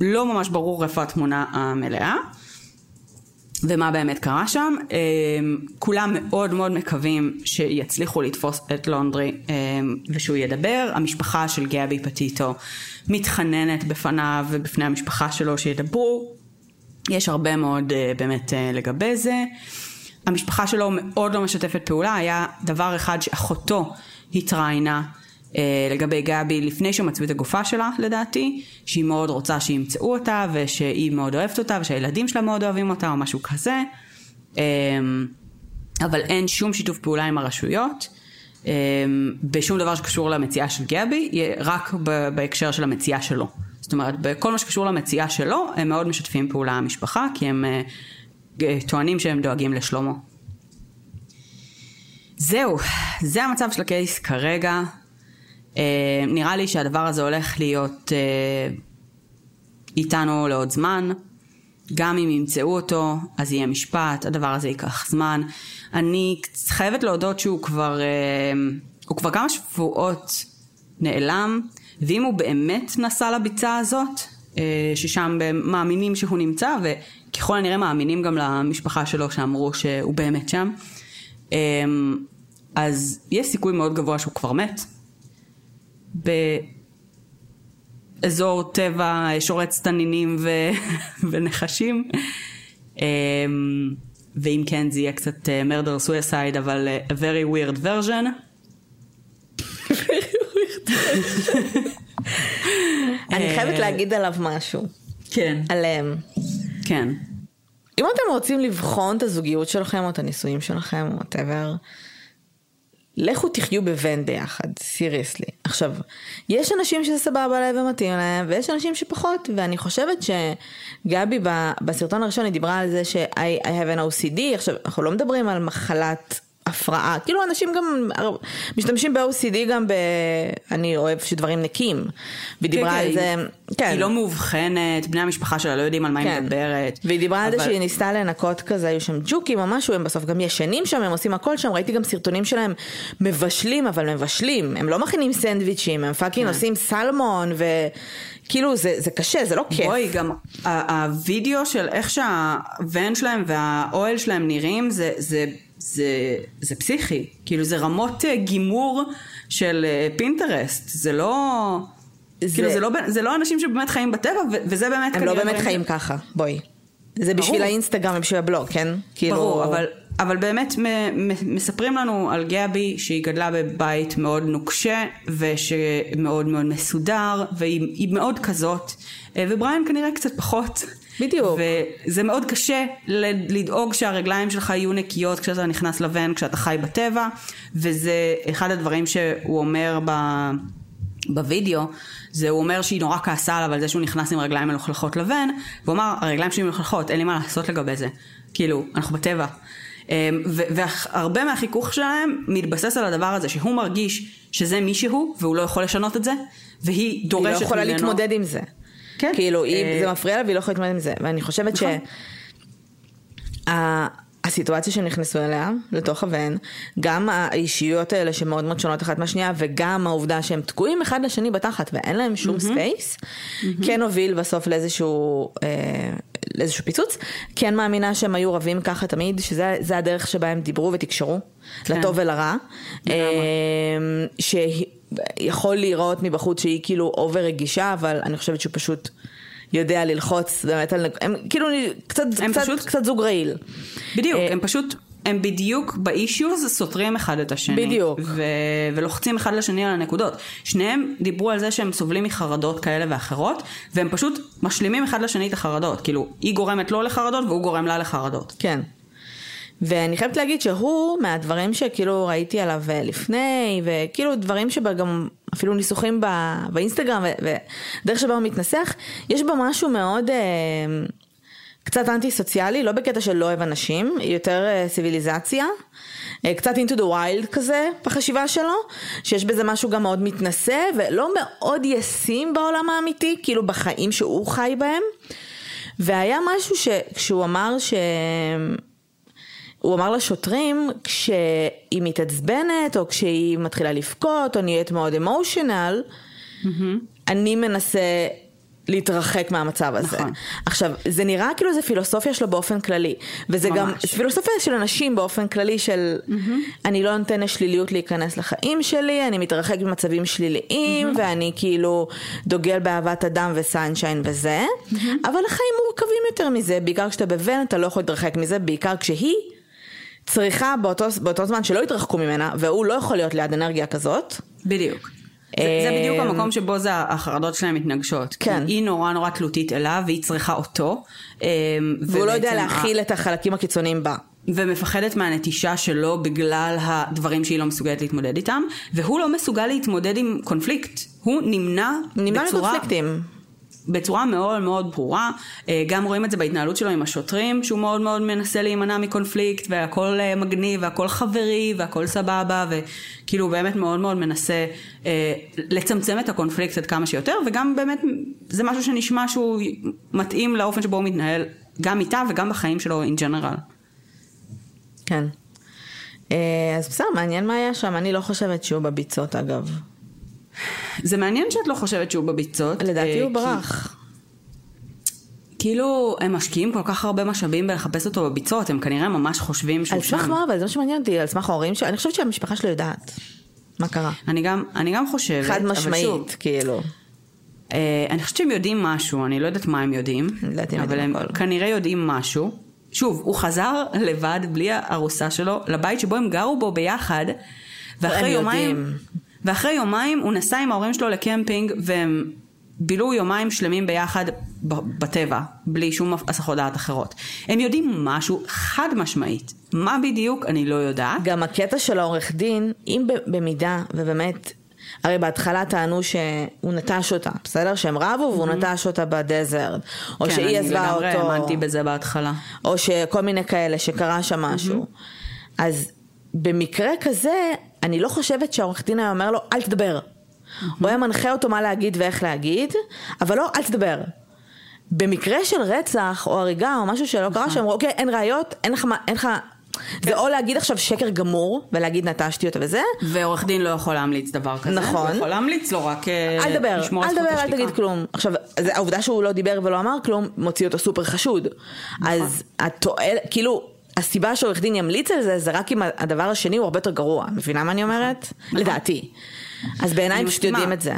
לא ממש ברור איפה התמונה המלאה. ומה באמת קרה שם. אמ, כולם מאוד מאוד מקווים שיצליחו לתפוס את לונדרי אמ, ושהוא ידבר. המשפחה של גבי פטיטו מתחננת בפניו ובפני המשפחה שלו שידברו. יש הרבה מאוד אה, באמת אה, לגבי זה. המשפחה שלו מאוד לא משתפת פעולה, היה דבר אחד שאחותו התראיינה אה, לגבי גבי לפני שמצאו את הגופה שלה לדעתי, שהיא מאוד רוצה שימצאו אותה ושהיא מאוד אוהבת אותה ושהילדים שלה מאוד אוהבים אותה או משהו כזה. אה, אבל אין שום שיתוף פעולה עם הרשויות. אה, בשום דבר שקשור למציאה של גבי, רק בהקשר של המציאה שלו. זאת אומרת, בכל מה שקשור למציאה שלו, הם מאוד משתפים פעולה המשפחה, כי הם טוענים שהם דואגים לשלומו. זהו, זה המצב של הקייס כרגע. אה, נראה לי שהדבר הזה הולך להיות אה, איתנו לעוד זמן. גם אם ימצאו אותו, אז יהיה משפט, הדבר הזה ייקח זמן. אני חייבת להודות שהוא כבר, אה, הוא כבר כמה שבועות נעלם, ואם הוא באמת נסע לביצה הזאת, אה, ששם מאמינים שהוא נמצא, וככל הנראה מאמינים גם למשפחה שלו שאמרו שהוא באמת שם, אה, אז יש סיכוי מאוד גבוה שהוא כבר מת. באזור טבע שורץ תנינים ו... ונחשים. אמ, ואם כן זה יהיה קצת אה, murder suicide אבל אה, a very weird version. אני חייבת להגיד עליו משהו. כן. עליהם. כן. אם אתם רוצים לבחון את הזוגיות שלכם או את הנישואים שלכם, או whatever, לכו תחיו בוון ביחד, סיריוסלי. עכשיו, יש אנשים שזה סבבה להם ומתאים להם, ויש אנשים שפחות, ואני חושבת שגבי בסרטון הראשון היא דיברה על זה ש-I have an OCD, עכשיו, אנחנו לא מדברים על מחלת הפרעה, כאילו אנשים גם משתמשים ב-OCD גם ב... אני אוהב שדברים נקים. והיא דיברה כן, על כן. זה, כן. היא לא מאובחנת, בני המשפחה שלה לא יודעים על מה כן. היא מדברת. והיא דיברה אבל... על זה שהיא ניסתה לנקות כזה, היו שם ג'וקים או משהו, הם בסוף גם ישנים שם, הם עושים הכל שם, ראיתי גם סרטונים שלהם מבשלים, אבל מבשלים, הם לא מכינים סנדוויצ'ים, הם fucking כן. עושים סלמון ו... כאילו זה, זה קשה, זה לא כיף. בואי, גם הווידאו של איך שהוון שלהם והאוהל שלהם נראים, זה, זה זה, זה פסיכי, כאילו זה רמות אה, גימור של אה, פינטרסט, זה לא... זה... כאילו זה לא, זה לא אנשים שבאמת חיים בטבע, וזה באמת... הם לא באמת חיים ש... ככה, בואי. זה בשביל ברור. האינסטגרם ובשביל הבלוג, כן? כאילו... ברור, אבל, אבל באמת מספרים לנו על גבי שהיא גדלה בבית מאוד נוקשה ושמאוד מאוד מסודר והיא מאוד כזאת אה, ובריין כנראה קצת פחות. בדיוק. וזה מאוד קשה לדאוג שהרגליים שלך יהיו נקיות כשאתה נכנס לבן, כשאתה חי בטבע, וזה אחד הדברים שהוא אומר ב... בווידאו, זה הוא אומר שהיא נורא כעסה עליו על זה שהוא נכנס עם רגליים מלוכלכות לבן, והוא אמר, הרגליים שלי מלוכלכות, אין לי מה לעשות לגבי זה. כאילו, אנחנו בטבע. אמ, והרבה מהחיכוך שלהם מתבסס על הדבר הזה, שהוא מרגיש שזה מישהו, והוא לא יכול לשנות את זה, והיא דורשת ממנו... היא לא יכולה ממנו... להתמודד עם זה. כן. כאילו, אם אה, זה מפריע לה והיא לא יכולה להתמודד עם זה. ואני חושבת נכון. ש... הסיטואציה שהם נכנסו אליה, לתוך הוון, גם האישיות האלה שמאוד מאוד שונות אחת מהשנייה, וגם העובדה שהם תקועים אחד לשני בתחת ואין להם שום space, mm-hmm. כן הוביל בסוף לאיזשהו, אה, לאיזשהו פיצוץ. כן מאמינה שהם היו רבים ככה תמיד, שזה הדרך שבה הם דיברו ותקשרו, כן. לטוב ולרע. אה, שיכול להיראות מבחוץ שהיא כאילו אובר רגישה, אבל אני חושבת שהוא פשוט... יודע ללחוץ באמת על... הם כאילו קצת, הם קצת, פשוט, קצת זוג רעיל. בדיוק, אה, הם פשוט... הם בדיוק באישיוז סותרים אחד את השני. בדיוק. ו- ולוחצים אחד לשני על הנקודות. שניהם דיברו על זה שהם סובלים מחרדות כאלה ואחרות, והם פשוט משלימים אחד לשני את החרדות. כאילו, היא גורמת לו לחרדות והוא גורם לה לחרדות. כן. ואני חייבת להגיד שהוא, מהדברים שכאילו ראיתי עליו אה, לפני, וכאילו דברים שגם אפילו ניסוחים באינסטגרם, ודרך שבה הוא מתנסח, יש בו משהו מאוד... אה, קצת אנטי סוציאלי, לא בקטע של לא אוהב אנשים, יותר אה, סיביליזציה, קצת into the wild כזה בחשיבה שלו, שיש בזה משהו גם מאוד מתנשא ולא מאוד ישים בעולם האמיתי, כאילו בחיים שהוא חי בהם. והיה משהו שכשהוא אמר ש... הוא אמר לשוטרים, כשהיא מתעצבנת, או כשהיא מתחילה לבכות, או נהיית מאוד אמושיונל, mm-hmm. אני מנסה להתרחק מהמצב הזה. נכון. עכשיו, זה נראה כאילו זה פילוסופיה שלו באופן כללי, וזה ממש. גם פילוסופיה של אנשים באופן כללי של mm-hmm. אני לא נותן לשליליות להיכנס לחיים שלי, אני מתרחק ממצבים שליליים, mm-hmm. ואני כאילו דוגל באהבת אדם וסנשיין וזה, mm-hmm. אבל החיים מורכבים יותר מזה, בעיקר כשאתה בבן אתה לא יכול להתרחק מזה, בעיקר כשהיא צריכה באותו, באותו זמן שלא יתרחקו ממנה, והוא לא יכול להיות ליד אנרגיה כזאת. בדיוק. זה, זה בדיוק המקום שבו זה החרדות שלהם מתנגשות. כן. היא נורא נורא תלותית אליו, והיא צריכה אותו. אמ, והוא לא יודע להכיל את החלקים הקיצוניים בה. ומפחדת מהנטישה שלו בגלל הדברים שהיא לא מסוגלת להתמודד איתם, והוא לא מסוגל להתמודד עם קונפליקט. הוא נמנע, נמנע בצורה... נמנע מקונפליקטים. בצורה מאוד מאוד ברורה, אה, גם רואים את זה בהתנהלות שלו עם השוטרים, שהוא מאוד מאוד מנסה להימנע מקונפליקט, והכל אה, מגניב, והכל חברי, והכל סבבה, וכאילו באמת מאוד מאוד מנסה אה, לצמצם את הקונפליקט עד כמה שיותר, וגם באמת זה משהו שנשמע שהוא מתאים לאופן שבו הוא מתנהל, גם איתה וגם בחיים שלו in general. כן. אז בסדר, מעניין מה היה שם, אני לא חושבת שהוא בביצות אגב. זה מעניין שאת לא חושבת שהוא בביצות. לדעתי הוא אה, ברח. כאילו הם משקיעים כל כך הרבה משאבים בלחפש אותו בביצות, הם כנראה ממש חושבים שהוא שם. על סמך מה? אבל זה מה שמעניין אותי, על סמך ההורים שלו, אני חושבת שהמשפחה שלו יודעת מה קרה. אני גם, אני גם חושבת, חד משמעית, כאילו. אה, אני חושבת שהם יודעים משהו, אני לא יודעת מה הם יודעים, אבל הם הכל. כנראה יודעים משהו. שוב, הוא חזר לבד, בלי הארוסה שלו, לבית שבו הם גרו בו ביחד, ואחרי יומיים... יודעים. ואחרי יומיים הוא נסע עם ההורים שלו לקמפינג והם בילו יומיים שלמים ביחד בטבע, בלי שום הסחות דעת אחרות. הם יודעים משהו חד משמעית. מה בדיוק, אני לא יודעת. גם הקטע של העורך דין, אם במידה, ובאמת, הרי בהתחלה טענו שהוא נטש אותה, בסדר? שהם רבו והוא mm-hmm. נטש אותה בדזרט. או כן, שהיא עזבה אותו. כן, אני לגמרי האמנתי בזה בהתחלה. או שכל מיני כאלה, שקרה שם משהו. Mm-hmm. אז במקרה כזה, אני לא חושבת שהעורך דין היה אומר לו, אל תדבר. הוא היה מנחה אותו מה להגיד ואיך להגיד, אבל לא, אל תדבר. במקרה של רצח או הריגה או משהו שלא קרה, שאמרו, אוקיי, אין ראיות, אין לך, אין לך... זה כן. או להגיד עכשיו שקר גמור, ולהגיד נטשתי אותה וזה. ועורך דין לא יכול להמליץ דבר כזה. נכון. הוא יכול להמליץ לו רק אה, אל תדבר, אל תדבר, אל תגיד כלום. עכשיו, העובדה שהוא לא דיבר ולא אמר כלום, מוציא אותו סופר חשוד. נכון. אז התועל, כאילו, הסיבה שעורך דין ימליץ על זה, זה רק אם הדבר השני הוא הרבה יותר גרוע. מבינה מה אני אומרת? נכון. לדעתי. אז בעיניי הם פשוט יודעים את זה.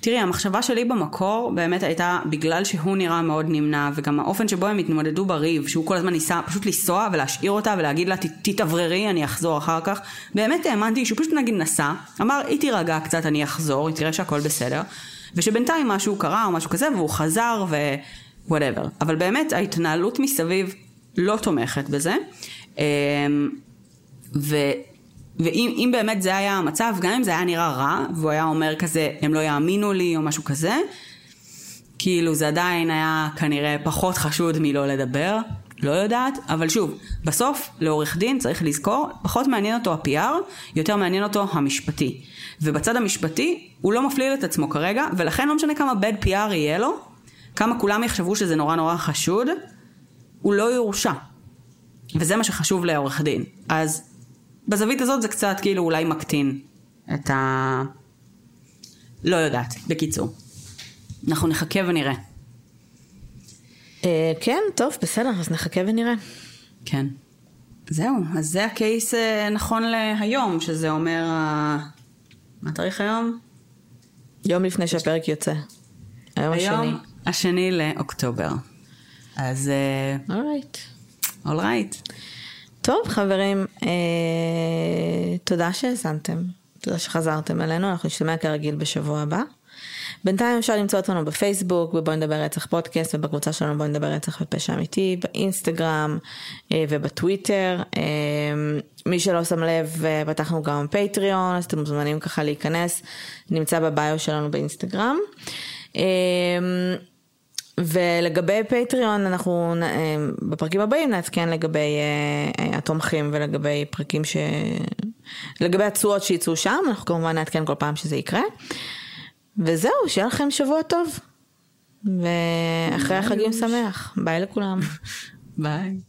תראי, המחשבה שלי במקור באמת הייתה בגלל שהוא נראה מאוד נמנע, וגם האופן שבו הם התמודדו בריב, שהוא כל הזמן ניסה פשוט לנסוע ולהשאיר אותה ולהגיד לה תתאווררי, אני אחזור אחר כך. באמת האמנתי שהוא פשוט נגיד נסע, אמר היא תירגע קצת, אני אחזור, היא תראה שהכל בסדר, ושבינתיים משהו קרה או משהו כזה, והוא חזר ו... וואטאבר. אבל באמת ההתנהלות מסביב לא תומכת בזה. אמ, ו, ואם באמת זה היה המצב, גם אם זה היה נראה רע, והוא היה אומר כזה, הם לא יאמינו לי או משהו כזה, כאילו זה עדיין היה כנראה פחות חשוד מלא לדבר, לא יודעת, אבל שוב, בסוף לעורך דין צריך לזכור, פחות מעניין אותו ה-PR, יותר מעניין אותו המשפטי. ובצד המשפטי הוא לא מפליל את עצמו כרגע, ולכן לא משנה כמה bad PR יהיה לו, כמה כולם יחשבו שזה נורא נורא חשוד, הוא לא יורשע. וזה מה שחשוב לעורך דין. אז בזווית הזאת זה קצת כאילו אולי מקטין את ה... לא יודעת, בקיצור. אנחנו נחכה ונראה. אה, כן, טוב, בסדר, אז נחכה ונראה. כן. זהו, אז זה הקייס אה, נכון להיום, שזה אומר... מה התאריך היום? יום לפני שהפרק יוצא. היום השני. היום השני לאוקטובר. אז... אולרייט. אה, אולרייט. טוב, חברים, אה, תודה שהאזנתם. תודה שחזרתם אלינו, אנחנו נשתמע כרגיל בשבוע הבא. בינתיים אפשר למצוא אותנו בפייסבוק, בבוא נדבר רצח פודקאסט, ובקבוצה שלנו בוא נדבר רצח ופשע אמיתי, באינסטגרם אה, ובטוויטר. אה, מי שלא שם לב, אה, פתחנו גם פטריון, אז אתם מוזמנים ככה להיכנס, נמצא בביו שלנו באינסטגרם. ולגבי פטריון אנחנו בפרקים הבאים נעדכן לגבי התומכים ולגבי פרקים ש... לגבי התשואות שיצאו שם, אנחנו כמובן נעדכן כל פעם שזה יקרה. וזהו, שיהיה לכם שבוע טוב. ואחרי החגים שמח. ביי לכולם. ביי.